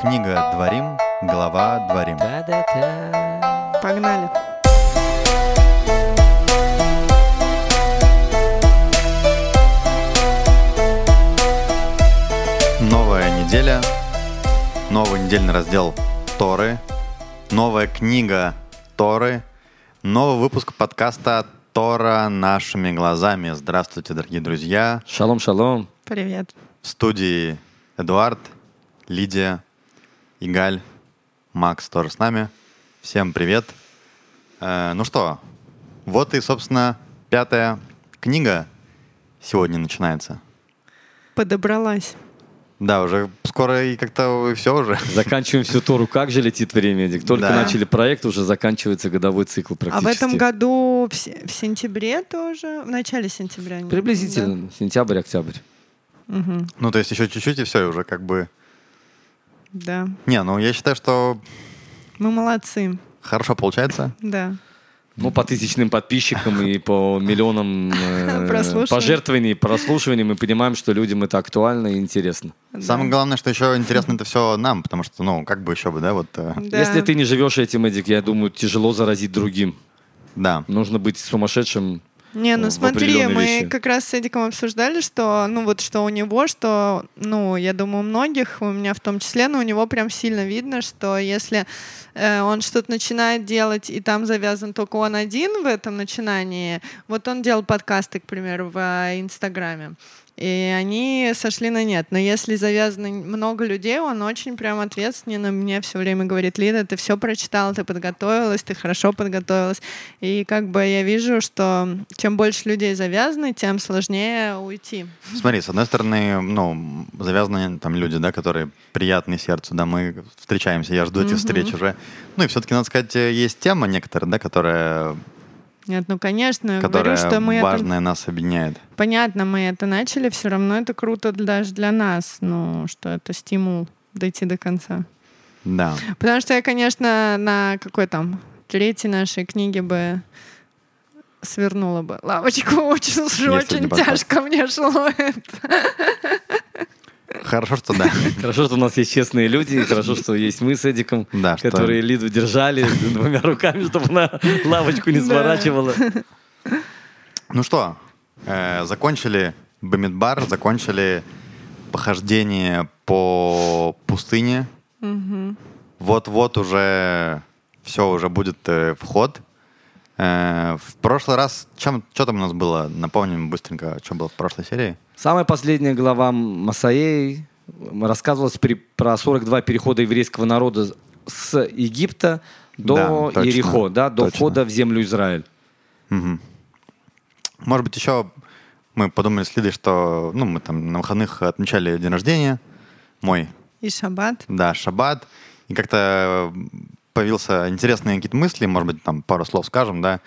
Книга «Дворим», глава «Дворим». Да-да-да. Погнали. Новая неделя, новый недельный раздел Торы, новая книга Торы, новый выпуск подкаста Тора нашими глазами. Здравствуйте, дорогие друзья. Шалом, шалом. Привет. В студии Эдуард, Лидия, Игаль, Макс тоже с нами. Всем привет. Э, ну что, вот и, собственно, пятая книга сегодня начинается. Подобралась. Да, уже скоро и как-то все уже. Заканчиваем всю Тору. Как же летит время, Эдик? Только Да. начали проект, уже заканчивается годовой цикл А практически. в этом году в, в сентябре тоже, в начале сентября. не- Приблизительно. Сентябрь, октябрь. Да. Мгм. Ну, то есть еще чуть-чуть и все, и уже как бы... Да. Не, ну я считаю, что Мы молодцы. хорошо получается. Да. Ну, по тысячным подписчикам и по миллионам э, пожертвований, прослушиваний мы понимаем, что людям это актуально и интересно. Самое главное, что еще интересно это все нам, потому что, ну, как бы еще бы, да, вот... э, Да. Если ты не живешь этим, Эдик, я думаю, тяжело заразить другим. Да. Нужно быть сумасшедшим. Не, ну в смотри, мы вещи. как раз с Эдиком обсуждали, что, ну вот что у него, что, ну, я думаю, у многих, у меня в том числе, но у него прям сильно видно, что если э, он что-то начинает делать, и там завязан только он один в этом начинании, вот он делал подкасты, к примеру, в э, Инстаграме, и они сошли на нет. Но если завязано много людей, он очень прям ответственный. Мне все время говорит, Лида, ты все прочитала, ты подготовилась, ты хорошо подготовилась. И как бы я вижу, что чем больше людей завязаны, тем сложнее уйти. Смотри, с одной стороны, ну, завязаны там люди, да, которые приятные сердцу, да, мы встречаемся, я жду этих Мгм. встреч уже. Ну и все-таки, надо сказать, есть тема некоторая, да, которая, Нет, ну конечно, которая говорю, что мы это... важная нас объединяет. Понятно, мы это начали, все равно это круто даже для нас, ну, что это стимул дойти до конца. Да. Потому что я, конечно, на какой там третьей нашей книге бы свернула бы лавочку. Очень, Если очень тяжко мне шло это. Хорошо, что да. Хорошо, что у нас есть честные люди, и хорошо, что есть мы с Эдиком, Да, что- которые Лиду держали двумя руками, чтобы она лавочку не сворачивала. Ну что, э, закончили Бамидбар, закончили похождение по пустыне. Вот-вот уже все уже будет э, вход. Э, в прошлый раз, чем, что там у нас было? Напомним быстренько, что было в прошлой серии. Самая последняя глава Масаей рассказывалась при- про 42 перехода еврейского народа с Египта до Да, точно, Ерехо, да, до точно. входа в землю Израиль. Мгм. Может быть, еще мы подумали с Лидой, что ну, мы там на выходных отмечали день рождения мой, И шаббат. да, шаббат, и как-то появился интересные какие-то мысли, может быть, там пару слов скажем, да,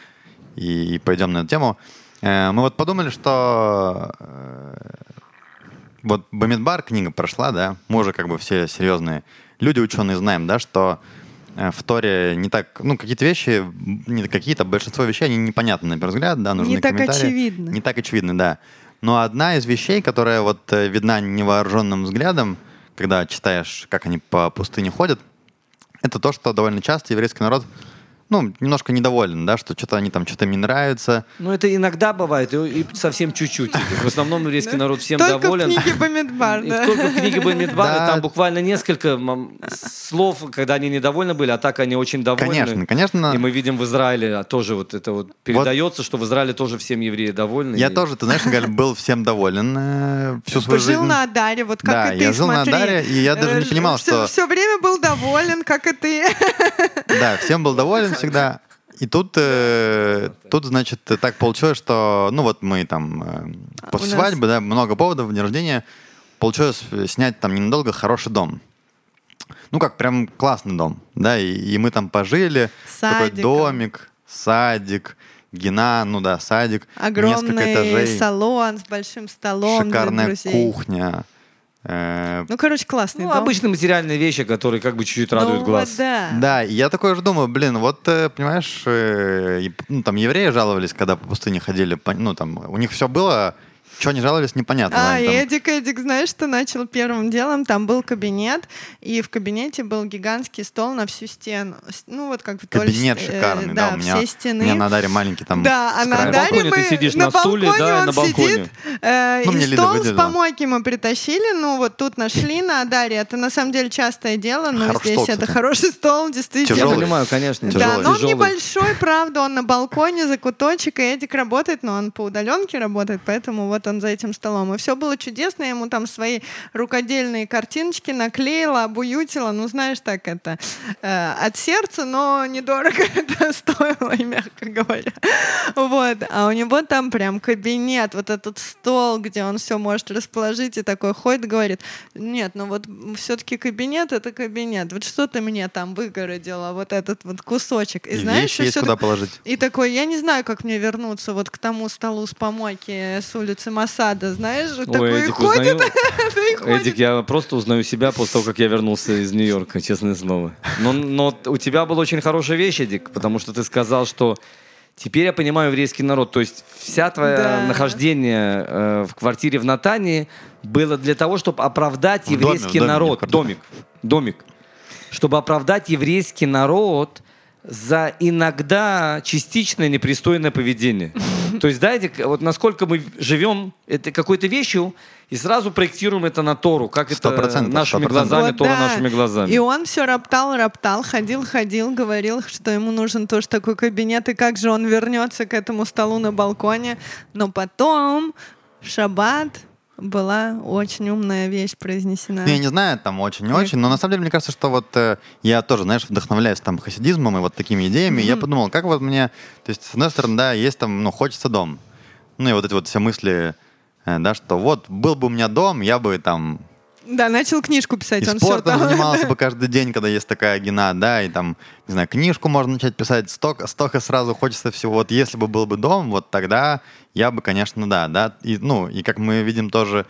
и, и пойдем на эту тему. Э, Мы вот подумали, что э, вот Бамидбар книга прошла, да, мы уже как бы все серьезные люди, ученые, знаем, да, что э, в Торе не так, ну, какие-то вещи, не какие-то, большинство вещей, они непонятны на первый взгляд, да, нужны Не так комментарии. очевидно. Не так очевидно, да. Но одна из вещей, которая вот видна невооруженным взглядом, когда читаешь, как они по пустыне ходят, это то, что довольно часто еврейский народ, ну, немножко недоволен, да, что что-то они там, что-то им не нравится. Ну, это иногда бывает, и, и совсем чуть-чуть. В основном еврейский народ всем Только доволен. в книге Бамидбар, И да. только в книге Бамидбара Да. там буквально несколько слов, когда они недовольны были, а так они очень довольны. Конечно, конечно. И мы видим в Израиле а, тоже вот это вот передается, что в Израиле тоже всем евреи довольны. Я И- тоже, ты знаешь, Галь, был всем доволен э, всю свою Жил жизнь. на Адаре, вот как Да, и ты, я жил на. Адаре, и я даже не понимал, что- Все время был доволен, как и ты. Да, всем был доволен всегда. И тут, э, тут, значит, так получилось, что, ну вот мы там э, после А у нас- свадьбы, да, много поводов, день рождения, получилось снять там ненадолго хороший дом. Ну как, прям классный дом, да, и, и мы там пожили, такой Садиком. домик, садик, гена, ну да, садик, несколько Огромный этажей, салон с большим столом для шикарная друзей. кухня. Э, Ну, короче, классный Ну, дом. обычные материальные вещи, которые как бы чуть-чуть радуют Ну, глаз. да. Да, я такой же думаю, блин, вот, э, понимаешь, э, ну, там евреи жаловались, когда по пустыне ходили, ну, там, у них все было что они жаловались, непонятно. А, и там- Эдик, Эдик, знаешь, что начал первым делом? Там был кабинет, и в кабинете был гигантский стол на всю стену. С- Ну, вот как вдоль Кабинет ст- э, шикарный, да, да, у меня, все у стены. меня на Даре маленький там Да, а с на Даре балконе мы... ты сидишь на на стуле, балконе да, он на балконе. сидит. э, Ну, и стол с выделила. помойки мы притащили, ну, вот тут нашли на Даре. Это на самом деле частое дело, но Хороший здесь стол, это кстати. хороший стол, действительно. Я Тяжелый. понимаю, конечно. Да, Тяжелый. но он Тяжелый. небольшой, правда, он на балконе, за куточек, и Эдик работает, но он по удаленке работает, поэтому вот он за этим столом. И все было чудесно, я ему там свои рукодельные картиночки наклеила, обуютила, ну, знаешь, так это, э, от сердца, но недорого это стоило, мягко говоря. Вот, а у него там прям кабинет, вот этот стол, где он все может расположить, и такой ходит, говорит, нет, ну вот все-таки кабинет — это кабинет, вот что ты мне там выгородила, вот этот вот кусочек. И, И знаешь, вещи есть куда положить. и такой, я не знаю, как мне вернуться вот к тому столу с помойки с улицы Масада, знаешь, такой и Эдик, ходит. Эдик, я просто узнаю себя после того, как я вернулся из Нью-Йорка, честное слово. Но, но у тебя была очень хорошая вещь, Эдик, потому что ты сказал, что теперь я понимаю еврейский народ. То есть вся твое Да. нахождение э, в квартире в Натании было для того, чтобы оправдать В доме, еврейский в доме, народ. квартире. домик. Домик. Чтобы оправдать еврейский народ за иногда частичное непристойное поведение. То есть, Эдик, вот насколько мы живем это какой-то вещью и сразу проектируем это на Тору, как это нашими сто процентов. глазами, Вот Тора да. нашими глазами. И он все роптал, роптал, ходил, ходил, говорил, что ему нужен тоже такой кабинет, и как же он вернется к этому столу на балконе. Но потом в шаббат была очень умная вещь произнесена. Ну, Я не знаю, там очень-очень, но на самом деле мне кажется, что вот э, я тоже, знаешь, вдохновляюсь там хасидизмом и вот такими идеями. и Я подумал, как вот мне, то есть, с одной стороны, да, есть там, ну, хочется дом. Ну и вот эти вот все мысли, э, да, что вот был бы у меня дом, я бы там Да, начал книжку писать. и он спортом там- занимался бы каждый день, когда есть такая гена, да, и там, не знаю, книжку можно начать писать, столько, столько сразу хочется всего. Вот если бы был бы дом, вот тогда я бы, конечно, да, да. И, ну, и как мы видим тоже,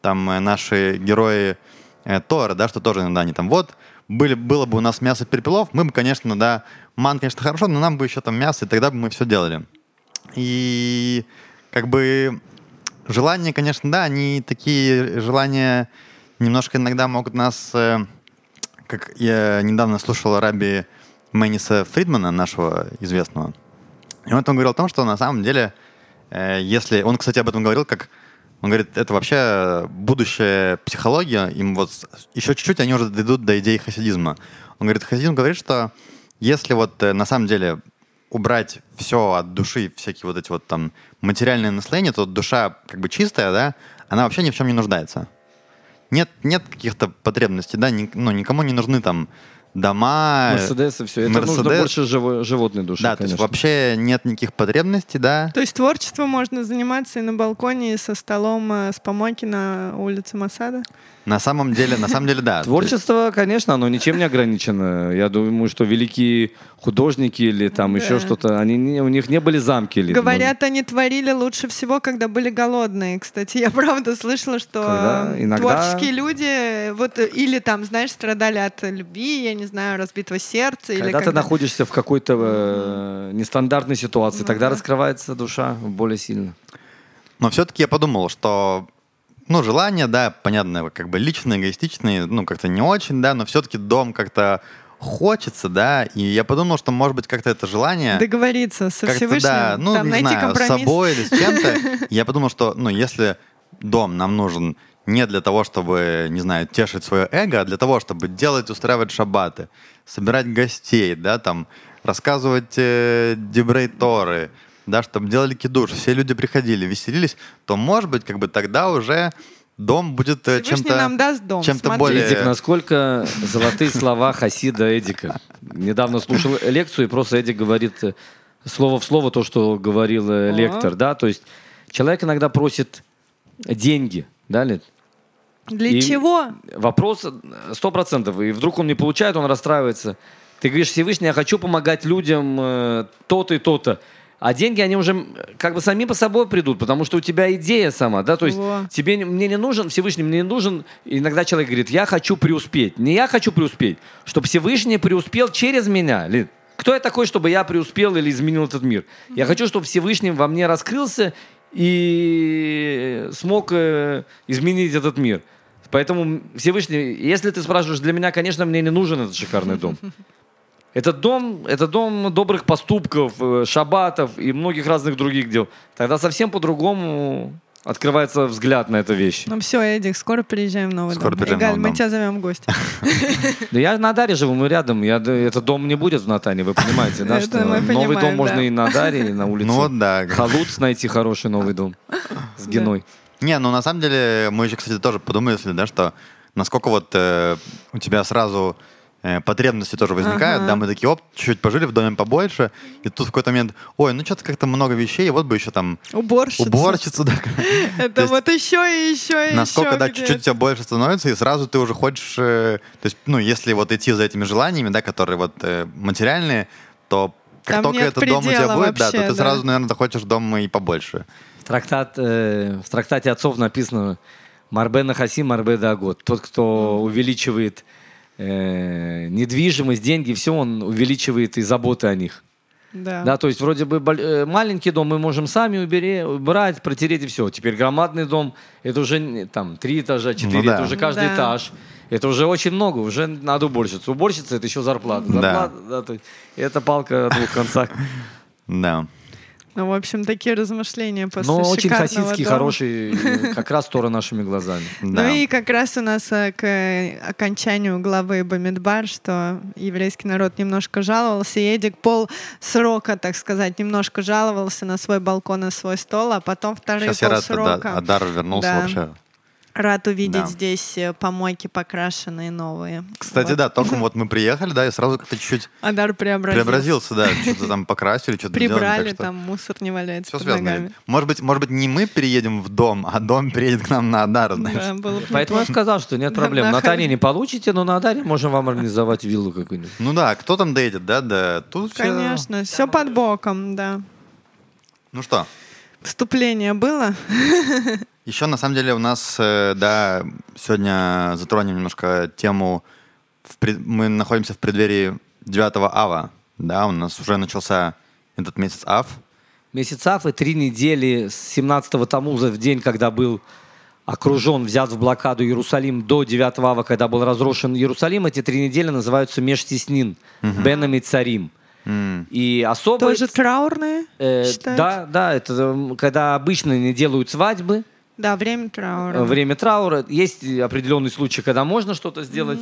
там э, наши герои э, Тора, да, что тоже иногда они там, вот, были, было бы у нас мясо перепелов, мы бы, конечно, да, ман, конечно, хорошо, но нам бы еще там мясо, и тогда бы мы все делали. И как бы желания, конечно, да, они такие желания немножко иногда могут нас, э, как я недавно слушал Раби Мэниса Фридмана, нашего известного, и он там говорил о том, что на самом деле, э, если... Он, кстати, об этом говорил, как... Он говорит, это вообще будущая психология, им вот еще чуть-чуть они уже дойдут до идеи хасидизма. Он говорит, хасидизм говорит, что если вот э, на самом деле убрать все от души, всякие вот эти вот там материальные настроения, то душа как бы чистая, да, она вообще ни в чем не нуждается. Нет, нет каких-то потребностей, да, ни- ну, никому не нужны там дома. Мерседес и все. Это нужно Мерседес. больше живо- животной души, Да, то есть конечно. вообще нет никаких потребностей, да. То есть творчеством можно заниматься и на балконе, и со столом э, с помойки на улице Масада? На самом деле, на самом деле, да. Творчество, конечно, оно ничем не ограничено. Я думаю, что великие художники или там Да. еще что-то, они не- у них не были замки. Или, Говорят, они творили лучше всего, когда были голодные. Кстати, я правда слышала, что Когда иногда- творческие люди вот э, или там, знаешь, страдали от любви, я не знаю, разбитого сердца, или Когда ты когда... находишься в какой-то э, нестандартной ситуации, Ну тогда да. раскрывается душа более сильно. Но все-таки я подумал, что ну, желания, да, понятно, как бы личные, эгоистичные, ну, как-то не очень, да, но все-таки дом как-то хочется, да, и я подумал, что, может быть, как-то это желание... Договориться со Всевышним, да, ну, там, не найти знаю, с компромисс. собой или с чем-то. Я подумал, что, ну, если дом нам нужен не для того, чтобы, не знаю, тешить свое эго, а для того, чтобы делать, устраивать шаббаты, собирать гостей, да, там, рассказывать э, дебрей Торы, да, чтобы делали кидуш, все люди приходили, веселились, то, может быть, как бы тогда уже дом будет э, Всевышний чем-то... нам даст дом. чем-то смотри. более- Эдик, насколько золотые слова Хасида Эдика. Недавно слушал лекцию, и просто Эдик говорит э, слово в слово то, что говорил э, О. лектор, да, то есть человек иногда просит деньги, да, Лид? Для И чего? Вопрос сто процентов. И вдруг он не получает, он расстраивается. Ты говоришь, Всевышний, я хочу помогать людям э, то-то и то-то. А деньги, они уже как бы сами по собой придут, потому что у тебя идея сама, да, то есть Во. тебе не- мне не нужен, Всевышний мне не нужен, иногда человек говорит, я хочу преуспеть. Не я хочу преуспеть, чтобы Всевышний преуспел через меня. Лид, кто я такой, чтобы я преуспел или изменил этот мир? Я хочу, чтобы Всевышний во мне раскрылся и смог э, изменить этот мир. Поэтому Всевышний, если ты спрашиваешь, для меня, конечно, мне не нужен этот шикарный дом. Этот дом, это дом добрых поступков, э, шабатов и многих разных других дел. Тогда совсем по-другому открывается взгляд на эту вещь. Ну все, Эдик, скоро приезжаем в новый Скоро дом. приезжаем новый мы дом. тебя зовем в гости. Да я на Даре живу, мы рядом. Я, этот дом не будет в Натане, вы понимаете, да? Это что новый дом можно и на Даре, и на улице. Ну да. Халуц найти хороший новый дом с геной. Не, ну на самом деле мы еще, кстати, тоже подумали, если, да, что насколько вот э, у тебя сразу потребности тоже возникают, Ага. да, мы такие, оп, чуть-чуть пожили в доме побольше, и тут в какой-то момент, ой, ну что-то как-то много вещей, вот бы еще там Уборщица. уборщицу, да. То Это вот еще и еще и Насколько, да, чуть-чуть у тебя больше становится, и сразу ты уже хочешь, э, то есть, ну, если вот идти за этими желаниями, да, которые вот э, материальные, то как только этот дом у тебя будет, да, то ты сразу, наверное, захочешь дом и побольше. Трактат, э, в трактате отцов написано «Марбе нахаси, марбе дагот». Тот, кто увеличивает э, недвижимость, деньги, все, он увеличивает и заботы о них. Да. Да, то есть вроде бы э, маленький дом мы можем сами убери- убирать, протереть и все. Теперь громадный дом, это уже там три этажа, четыре, да. это уже каждый Да. этаж. Это уже очень много, уже надо уборщицу. Уборщица это еще зарплата. Да. Зарплата, да, то есть это палка о двух концах. Да. Ну, в общем, такие размышления после Но очень хасидский, дома. хороший, э, как раз Тора нашими глазами. Да. Ну и как раз у нас э, к э, окончанию главы Бамидбар, что еврейский народ немножко жаловался, и Эдик пол срока, так сказать, немножко жаловался на свой балкон и свой стол, а потом вторые Сейчас я рад, полсрока да, Адар вернулся Да. вообще. Рад увидеть Да. здесь э, помойки покрашенные новые. Кстати, Вот. да, только вот мы приехали, да, и сразу как-то чуть-чуть Адар преобразился. преобразился, да, что-то там покрасили, что-то. Прибрали, так что там мусор не валяется Все под связано. ногами. Может быть, может быть, не мы переедем в дом, а дом переедет к нам на Адар, знаешь. Да, Поэтому я сказал, что нет проблем. На Тане хорошо. не получите, но на Адаре можем вам организовать виллу какую-нибудь. Ну да, кто там доедет, да, да, тут Конечно, все под боком, да. Ну что, Вступление было? еще на самом деле у нас, э, да, сегодня затронем немножко тему, пред- мы находимся в преддверии 9 ава, да, у нас уже начался этот месяц ав, Месяц Аф и три недели с 17-го Тамуза в день, когда был окружен, взят в блокаду Иерусалим, до 9 ава, когда был разрушен Иерусалим, эти три недели называются Межтеснин, Бенами Царим. И особо... Тоже траурные э, да, да, это когда обычно не делают свадьбы, Да, время траура. э, время траура. Есть определенный случай, когда можно что-то сделать.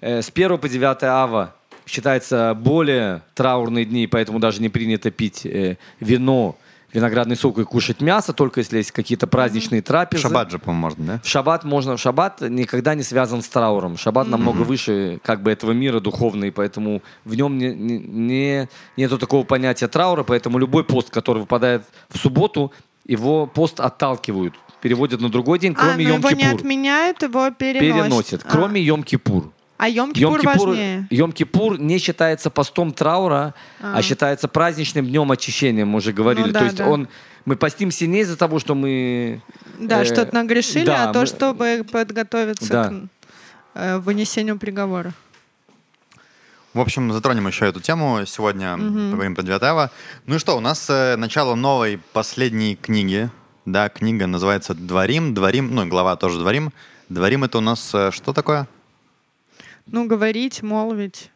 Э, С 1 по 9 ава считается более траурные дни, поэтому даже не принято пить э, вино, виноградный сок и кушать мясо, только если есть какие-то праздничные в трапезы. шаббат же, по-моему, можно, да? В шаббат можно, шаббат никогда не связан с трауром. Шаббат намного выше как бы этого мира духовный, поэтому в нем не, не, не- нету такого понятия траура, поэтому любой пост, который выпадает в субботу, его пост отталкивают, переводят на другой день, а, кроме но его не Йом-Кипур. отменяют, его переносят. Переносят, А. кроме Йом-Кипур. А Йом-Кипур важнее. Йом-Кипур не считается постом траура, а, А. считается праздничным днем очищения, мы уже говорили. Ну да, То есть да. он, мы постимся не из-за того, что мы... Да, э, что-то нагрешили, да, а то, мы- чтобы подготовиться Да. к э, вынесению приговора. В общем, затронем еще эту тему. Сегодня поговорим про 9 ава. Ну и что, у нас э, начало новой, последней книги. Да, книга называется «Дворим». Дворим, ну и глава тоже «Дворим». «Дворим» — это у нас э, что такое? Ну, говорить, молвить.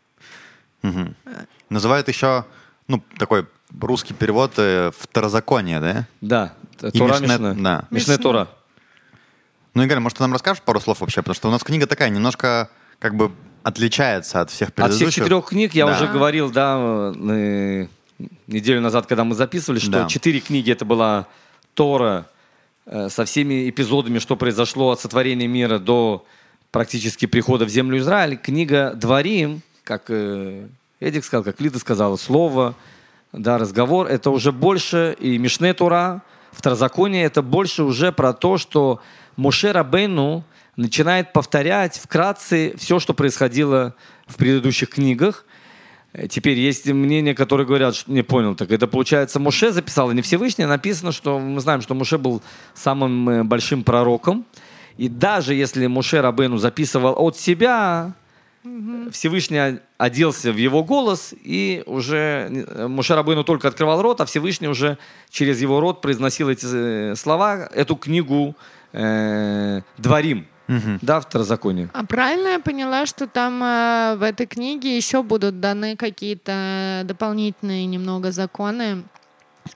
Мгм. Называют еще, ну, такой русский перевод э, «Второзаконие», да? Да, И Тора Мишне- Мишна. да. Мишне Мишне. Тора. Ну, Игорь, может, ты нам расскажешь пару слов вообще? Потому что у нас книга такая, немножко как бы отличается от всех От предыдущих. всех четырех книг я Да. уже говорил, да, э, неделю назад, когда мы записывали, что Да. четыре книги это была Тора э, со всеми эпизодами, что произошло от сотворения мира до практически прихода в землю Израиль. Книга Дворим, как э, Эдик сказал, как Лида сказала, слово, да, разговор, это уже больше и Мишне Тора, Второзаконие, это больше уже про то, что Моше Рабейну начинает повторять вкратце все, что происходило в предыдущих книгах. Э, Теперь есть мнения, которые говорят, что не понял, так это получается Моше записал, и не Всевышний, а написано, что мы знаем, что Моше был самым э, большим пророком. И даже если Моше Рабену записывал от себя, Всевышний оделся в его голос, и уже э, Мушарабыну только открывал рот, а Всевышний уже через его рот произносил эти слова, эту книгу э, «Дворим», Мгм. да, второзаконие. А правильно я поняла, что там э, в этой книге еще будут даны какие-то дополнительные немного законы,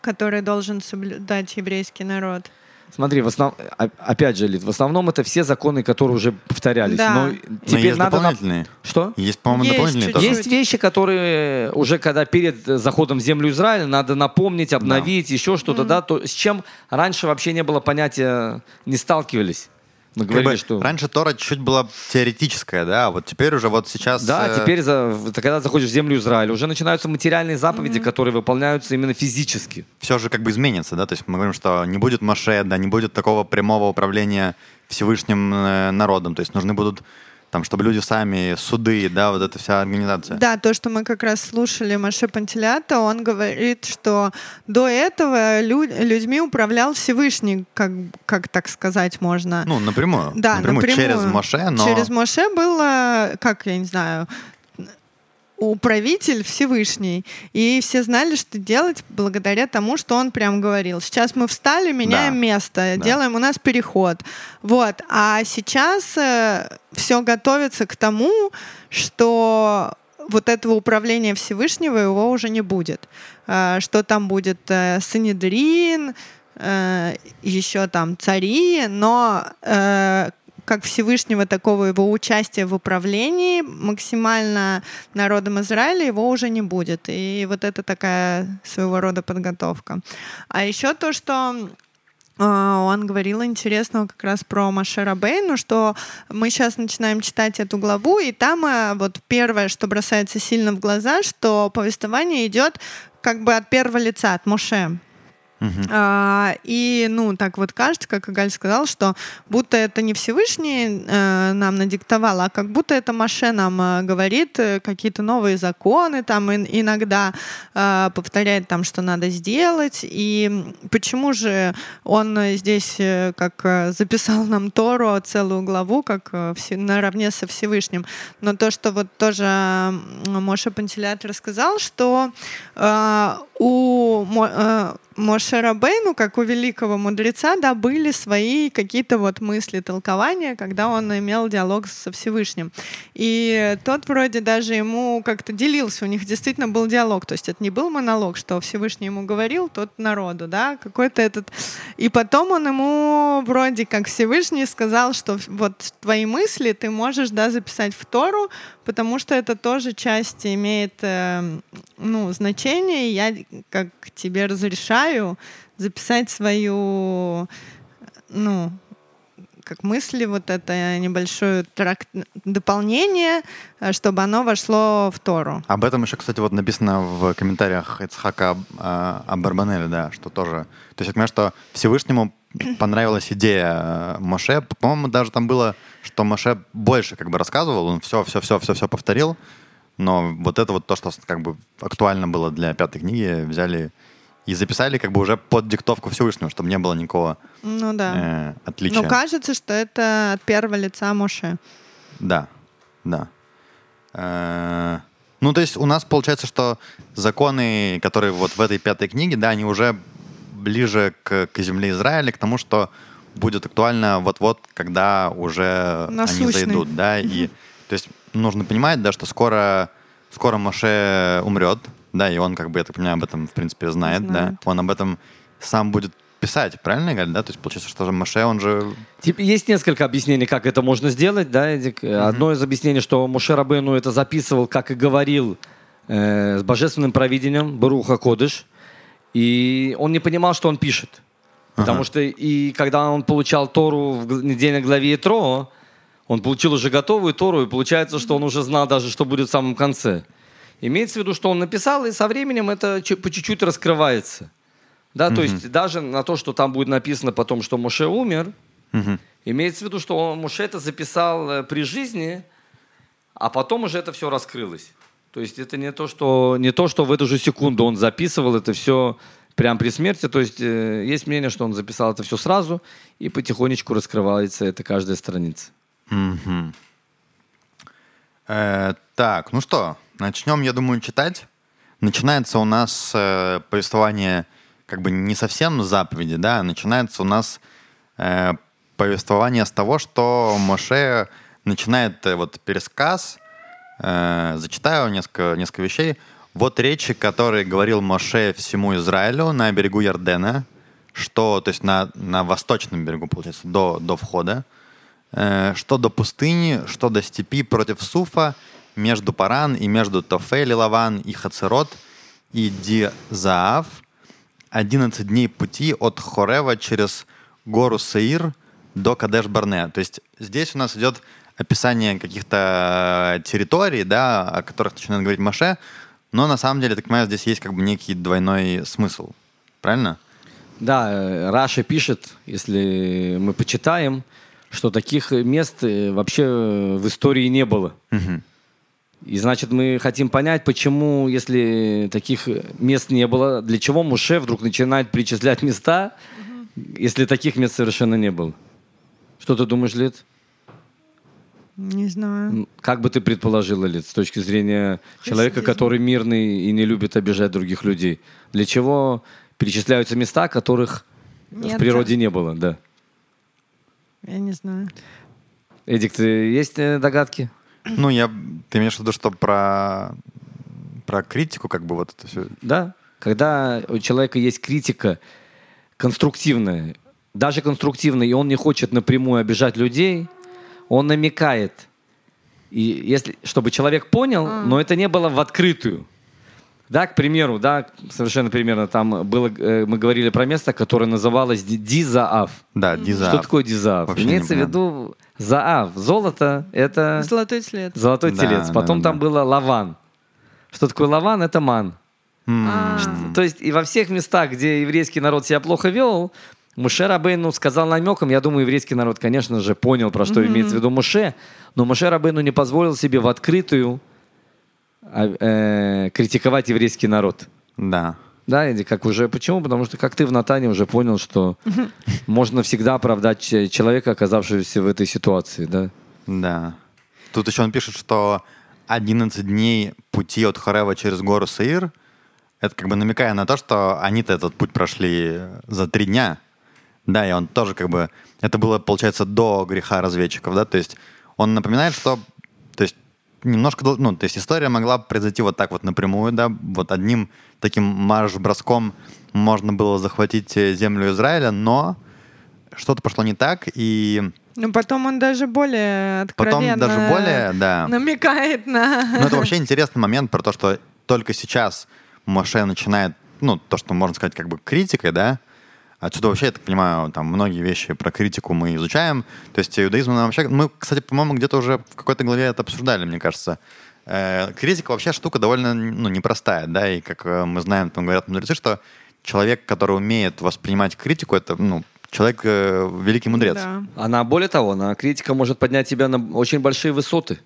которые должен соблюдать еврейский народ? Смотри, в основ... о- опять же, Лид, в основном это все законы, которые уже повторялись. Да. Но Но теперь есть надо... дополнительные. Что? Есть, по-моему, Есть дополнительные чуть-чуть. тоже. Есть вещи, которые уже когда перед заходом в землю Израиля надо напомнить, обновить, еще что-то, да, то с чем раньше вообще не было понятия, не сталкивались. Мы Как говорили, бы что... Раньше Тора чуть была теоретическая, да, а вот теперь уже вот сейчас... Да, э, теперь, за, когда заходишь в землю Израиля, уже начинаются материальные заповеди, которые выполняются именно физически. все же как бы изменится, да, то есть мы говорим, что не будет Маше, да, не будет такого прямого управления Всевышним э, народом, то есть нужны будут там, чтобы люди сами, суды, да, вот эта вся организация. Да, то, что мы как раз слушали Маше Пантелята, он говорит, что до этого лю- людьми управлял Всевышний, как, как так сказать можно. Ну, напрямую. Да, напрямую, напрямую. через Моше, но... Через Моше было, как я не знаю, управитель Всевышний. И все знали, что делать благодаря тому, что он прям говорил. Сейчас мы встали, меняем Да. место, Да. делаем у нас переход. Вот. А сейчас все готовится к тому, что вот этого управления Всевышнего его уже не будет. Э, Что там будет э, Санедрин, э, еще там цари, но э, как Всевышнего такого его участия в управлении максимально народом Израиля его уже не будет. И вот это такая своего рода подготовка. А еще то, что э, он говорил интересного как раз про Маше Рабейну, что мы сейчас начинаем читать эту главу, и там э, вот первое, что бросается сильно в глаза, что повествование идет как бы от первого лица, от Моше. Мгм. А, и, ну, так вот кажется, как Галь сказал, что будто это не Всевышний э, нам надиктовал, а как будто это Маше нам э, говорит э, какие-то новые законы, там ин- иногда э, повторяет там, что надо сделать. И почему же он здесь э, как э, записал нам Тору, целую главу, как э, все- наравне со Всевышним. Но то, что вот тоже Моша Пантелят рассказал, что э, у э, Моше Рабейну, как у великого мудреца, да, были свои какие-то вот мысли, толкования, когда он имел диалог со Всевышним. И тот вроде даже ему как-то делился, у них действительно был диалог, то есть это не был монолог, что Всевышний ему говорил, тот народу, да, какой-то этот... И потом он ему вроде как Всевышний сказал, что вот твои мысли ты можешь, да, записать в Тору, потому что это тоже часть имеет, э, ну, значение, я как тебе разрешаю записать свою, ну, как мысли, вот это небольшое трак... дополнение, э, чтобы оно вошло в Тору. Об этом еще, кстати, вот написано в комментариях Ицхака э, Абарбанеля, да, что тоже... То есть я понимаю, что Всевышнему понравилась идея э, Моше. По-моему, даже там было, что Моше больше как бы рассказывал, он все, все, все, все, все повторил, но вот это вот то, что как бы актуально было для пятой книги, взяли и записали как бы уже под диктовку Всевышнего, чтобы не было никакого Ну да. э, отличия. Но кажется, что это от первого лица Моше. Да, да. Э, Ну, то есть у нас получается, что законы, которые вот в этой пятой книге, да, они уже ближе к, к земле Израиля, к тому, что будет актуально вот-вот, когда уже они Насущный. зайдут, да, и то есть нужно понимать, да, что скоро, скоро Моше умрет, да, и он, как бы, я так понимаю, об этом, в принципе, знает, Знает. да, он об этом сам будет писать, правильно, Галь, да, то есть получается, что же Моше, он же Есть несколько объяснений, как это можно сделать, да, Эдик? Одно из объяснений, что Муше Рабену это записывал, как и говорил, э, с божественным провидением, Баруха Кодыш, и он не понимал, что он пишет. Потому Ага. что и когда он получал Тору в недельной главе Итро, он получил уже готовую Тору, и получается, что он уже знал даже, что будет в самом конце. Имеется в виду, что он написал, и со временем это по чуть-чуть раскрывается. Да, то есть даже на то, что там будет написано потом, что Моше умер, Мгм. Имеется в виду, что он, Муше это записал э, при жизни, а потом уже это все раскрылось. То есть это не то, что, не то, что в эту же секунду он записывал это все прямо при смерти. То есть э, есть мнение, что он записал это все сразу, и потихонечку раскрывается это каждая страница. Мгм. Э, так, ну что, начнем, я думаю, читать. Начинается у нас э, повествование как бы не совсем заповеди, да, начинается у нас э, повествование с того, что Моше начинает э, вот пересказ, э, зачитаю несколько, несколько вещей. Вот речи, которые говорил Моше всему Израилю на берегу Ярдена, что, то есть на, на восточном берегу, получается, до, до входа, э, что до пустыни, что до степи против Суфа, между Паран и между Тофель и Лаван и Хацерот и Дизаав, 11 дней пути от Хорева через гору Саир до Кадеш-Барне. То есть здесь у нас идет описание каких-то территорий, да, о которых начинает говорить Маше, но на самом деле, так понимаю, здесь есть как бы некий двойной смысл. Правильно? Да, э, Раша пишет, если мы почитаем, что таких мест э, вообще в истории не было. Мгм. И значит, мы хотим понять, почему, если таких мест не было, для чего Муше вдруг начинает перечислять места, если таких мест совершенно не было. Что ты думаешь, Лид? Не знаю. Как бы ты предположила, Лид, с точки зрения человека, Хасидизм. который мирный и не любит обижать других людей? Для чего перечисляются места, которых в Нет. природе не было? Да. Я не знаю. Эдик, ты есть э, догадки? Ну, я, ты имеешь в виду, что про, про критику, как бы вот это все. Да. Когда у человека есть критика конструктивная, даже конструктивная, и он не хочет напрямую обижать людей, он намекает. И если, чтобы человек понял, но это не было в открытую. Да, к примеру, да, совершенно примерно там было, э, мы говорили про место, которое называлось Ди- Дизаав. Да, диза. Что такое Дизаав? Вообще Имеется в виду Заав. Золото — это Золотой след. золотой Да, телец. Потом да, там да. было лаван. Что такое лаван? Это ман. А, То есть и во всех местах, где еврейский народ себя плохо вел, Муше Рабейну сказал намеком, я думаю, еврейский народ, конечно же, понял, про что имеется в виду Муше, но Муше Рабейну не позволил себе в открытую а, э, критиковать еврейский народ. Да. Да, Эдди, как уже, почему? Потому что как ты в Натане уже понял, что можно всегда оправдать че- человека, оказавшегося в этой ситуации, да? Да. Тут еще он пишет, что 11 дней пути от Хорева через гору Саир, это как бы намекая на то, что они-то этот путь прошли за три дня. Да, и он тоже как бы... Это было, получается, до греха разведчиков, да? То есть он напоминает, что... То есть немножко... Ну, то есть история могла произойти вот так вот напрямую, да? Вот одним таким марш-броском можно было захватить э, землю Израиля, но что-то пошло не так, и Ну, потом он даже более потом откровенно даже более, да. намекает на... Ну, это вообще интересный момент про то, что только сейчас Моше начинает, ну, то, что можно сказать, как бы критикой, да, Отсюда вообще, я так понимаю, там многие вещи про критику мы изучаем. То есть иудаизм нам вообще... Мы, кстати, по-моему, где-то уже в какой-то главе это обсуждали, мне кажется. Э, критика вообще штука довольно ну, непростая, да, и как э, мы знаем, там говорят мудрецы, что человек, который умеет воспринимать критику, это, ну, человек э, великий мудрец. Да. Она, более того, она, критика может поднять тебя на очень большие высоты,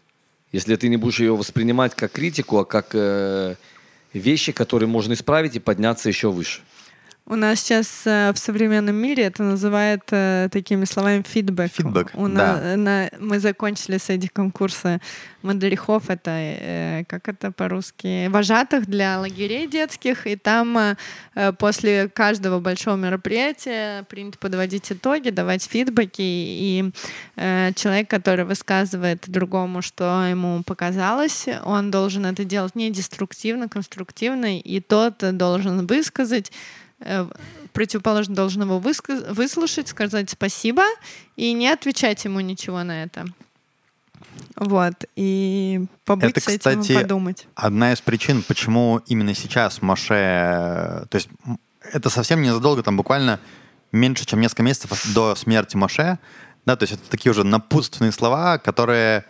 если ты не будешь ее воспринимать как критику, а как э, вещи, которые можно исправить и подняться еще выше. У нас сейчас э, в современном мире это называют э, такими словами фидбэк. Фидбэк, У да. на- на- мы закончили с Эдиком курсы модерихов, это э, как это по-русски, вожатых для лагерей детских, и там после каждого большого мероприятия принято подводить итоги, давать фидбэки, и человек, который высказывает другому, что ему показалось, он должен это делать не деструктивно, конструктивно, и тот должен высказать э, его выска- выслушать, сказать спасибо и не отвечать ему ничего на это. Вот, и побыть Это, с этим и кстати, подумать. Одна из причин, почему именно сейчас Моше... э, То есть это совсем незадолго, там буквально меньше, чем несколько месяцев до смерти Моше. Да, то есть это такие уже напутственные слова, которые...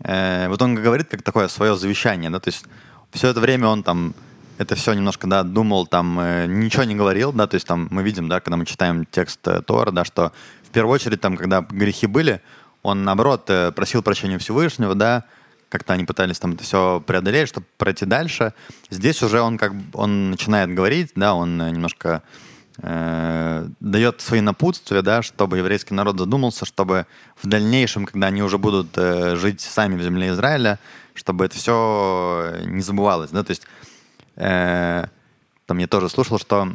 э, вот он говорит как такое свое завещание, да, то есть все это время он там это все немножко, да, думал, там, э, ничего не говорил, да, то есть там мы видим, да, когда мы читаем текст э, Тора, да, что в первую очередь там, когда грехи были, он, наоборот, э, просил прощения Всевышнего, да, как-то они пытались там это все преодолеть, чтобы пройти дальше. Здесь уже он как он начинает говорить, да, он э, немножко э, дает свои напутствия, да, чтобы еврейский народ задумался, чтобы в дальнейшем, когда они уже будут э, жить сами в земле Израиля, чтобы это все не забывалось, да, то есть э, там я тоже слушал, что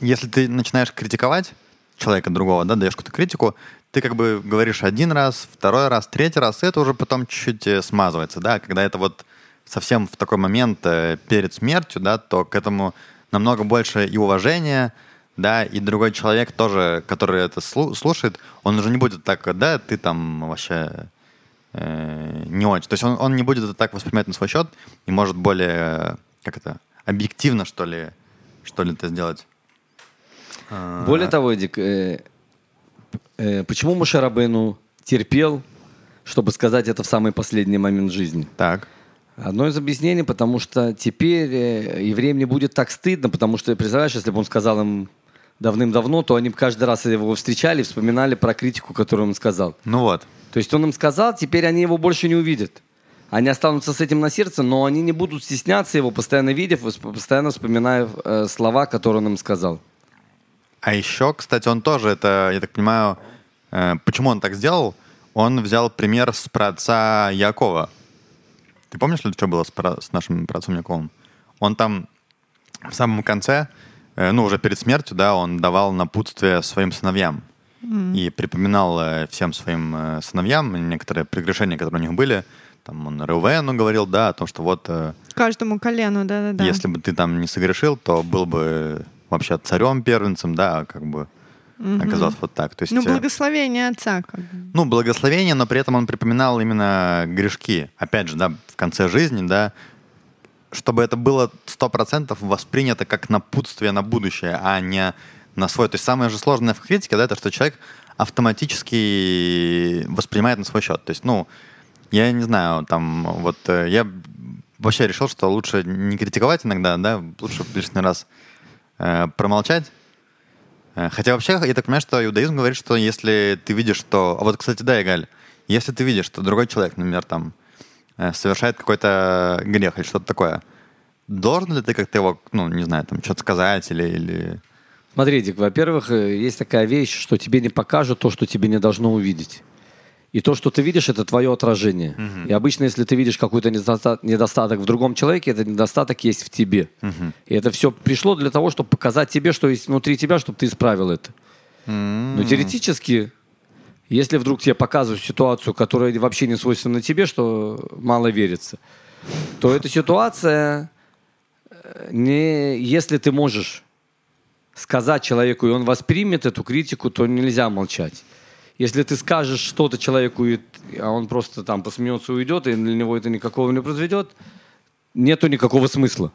если ты начинаешь критиковать человека другого, да, даешь какую-то критику, ты как бы говоришь один раз, второй раз, третий раз, и это уже потом чуть-чуть э, смазывается, да, когда это вот совсем в такой момент э, перед смертью, да, то к этому намного больше и уважения, да, и другой человек тоже, который это слушает, он уже не будет так, да, ты там вообще э, не очень. То есть он, он не будет это так воспринимать на свой счет и может более, как это, объективно, что ли, что ли это сделать. А, более того, Эдик, э, э, почему Мушарабейну терпел, чтобы сказать это в самый последний момент жизни? Так. Одно из объяснений, потому что теперь э, евреям не будет так стыдно, потому что, представляешь, если бы он сказал им давным-давно, то они каждый раз его встречали и вспоминали про критику, которую он сказал. Ну вот. То есть он им сказал, теперь они его больше не увидят. Они останутся с этим на сердце, но они не будут стесняться его, постоянно видя, постоянно вспоминая э, слова, которые он им сказал. А еще, кстати, он тоже, это, я так понимаю, э, почему он так сделал? Он взял пример с праотца Якова. Ты помнишь, что было с, с нашим праотцом Яковом? Он там в самом конце, э, ну, уже перед смертью, да, он давал напутствие своим сыновьям. Mm. И припоминал э, всем своим э, сыновьям некоторые прегрешения, которые у них были. Там он Рувену говорил, да, о том, что вот... Э, Каждому колену, да-да-да. Если бы ты там не согрешил, то был бы вообще царем первенцем, да, как бы угу. оказалось вот так. То есть, ну, благословение отца. Как бы. Ну, благословение, но при этом он припоминал именно грешки. Опять же, да, в конце жизни, да, чтобы это было сто процентов воспринято как напутствие на будущее, а не на свой. То есть самое же сложное в критике, да, это что человек автоматически воспринимает на свой счет. То есть, ну, я не знаю, там, вот э, я вообще решил, что лучше не критиковать иногда, да, лучше лишний раз э, промолчать. Э, хотя вообще, я так понимаю, что иудаизм говорит, что если ты видишь, что... А вот, кстати, да, Игаль, если ты видишь, что другой человек, например, там, э, совершает какой-то грех или что-то такое, должен ли ты как-то его, ну, не знаю, там, что-то сказать или... или... Смотри, Дик, во-первых, есть такая вещь, что тебе не покажут то, что тебе не должно увидеть. И то, что ты видишь, это твое отражение. Uh-huh. И обычно, если ты видишь какой-то недостаток в другом человеке, этот недостаток есть в тебе. Uh-huh. И это все пришло для того, чтобы показать тебе, что есть внутри тебя, чтобы ты исправил это. Uh-huh. Но теоретически, если вдруг тебе показывают ситуацию, которая вообще не свойственна тебе, что мало верится, то эта ситуация, э, не, если ты можешь сказать человеку, и он воспримет эту критику, то нельзя молчать. Если ты скажешь что-то человеку, а он просто там посмеется уйдет, и для него это никакого не произведет, нету никакого смысла.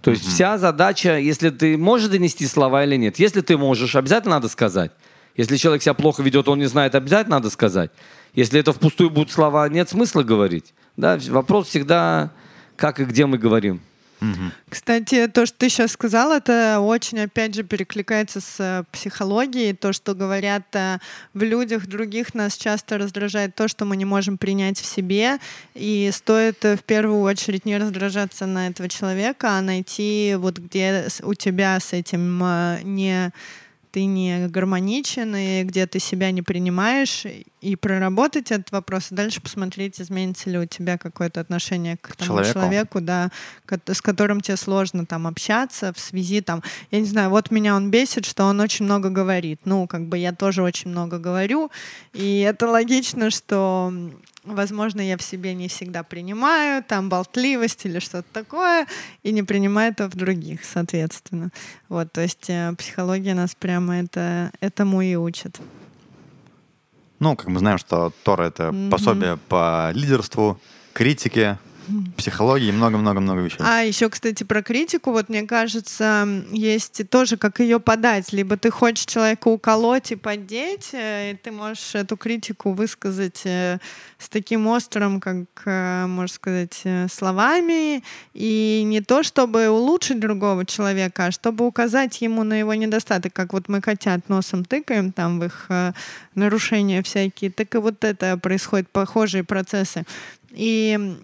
То есть mm-hmm. вся задача, если ты можешь донести слова или нет. Если ты можешь, обязательно надо сказать. Если человек себя плохо ведет, он не знает, обязательно надо сказать. Если это впустую будут слова, нет смысла говорить. Да? Вопрос всегда, как и где мы говорим. Угу. Кстати, то, что ты сейчас сказал, это очень, опять же, перекликается с э, психологией. То, что говорят э, в людях других, нас часто раздражает то, что мы не можем принять в себе. И стоит э, в первую очередь не раздражаться на этого человека, а найти вот где у тебя с этим не ты не гармоничен, и где ты себя не принимаешь, и проработать этот вопрос, и дальше посмотреть, изменится ли у тебя какое-то отношение к, к тому человеку, человеку да, с которым тебе сложно там общаться в связи там, я не знаю, вот меня он бесит, что он очень много говорит. Ну, как бы я тоже очень много говорю, и это логично, что возможно, я в себе не всегда принимаю, там болтливость или что-то такое, и не принимаю это в других, соответственно. Вот, то есть э, психология нас прямо это, этому и учит. Ну, как мы знаем, что Тора — это mm-hmm. пособие по лидерству, критике, психологии много-много-много вещей. А еще, кстати, про критику, вот мне кажется, есть тоже, как ее подать. Либо ты хочешь человека уколоть и поддеть, э, и ты можешь эту критику высказать э, с таким острым, как, э, можно сказать, словами, и не то, чтобы улучшить другого человека, а чтобы указать ему на его недостаток, как вот мы котят носом тыкаем там в их нарушения всякие, так и вот это происходят похожие процессы. И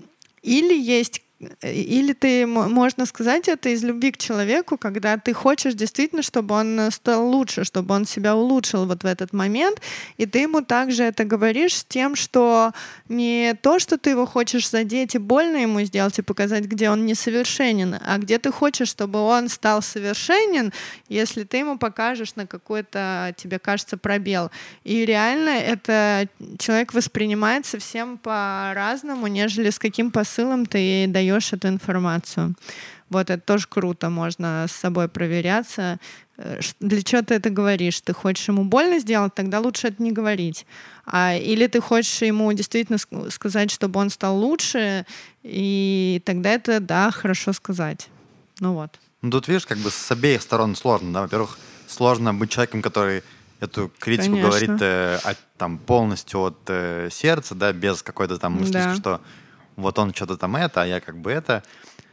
или есть или ты, можно сказать это из любви к человеку, когда ты хочешь действительно, чтобы он стал лучше, чтобы он себя улучшил вот в этот момент, и ты ему также это говоришь с тем, что не то, что ты его хочешь задеть и больно ему сделать и показать, где он несовершенен, а где ты хочешь, чтобы он стал совершенен, если ты ему покажешь на какой-то, тебе кажется, пробел. И реально это человек воспринимает совсем по-разному, нежели с каким посылом ты даешь эту информацию. Вот это тоже круто, можно с собой проверяться. Э, для чего ты это говоришь? Ты хочешь ему больно сделать, тогда лучше это не говорить. А, или ты хочешь ему действительно сказать, чтобы он стал лучше, и тогда это, да, хорошо сказать. Ну вот. Ну тут, видишь, как бы с обеих сторон сложно, да. Во-первых, сложно быть человеком, который эту критику Конечно. говорит э, от, там, полностью от э, сердца, да, без какой-то там мысли, да. что вот он что-то там это, а я как бы это.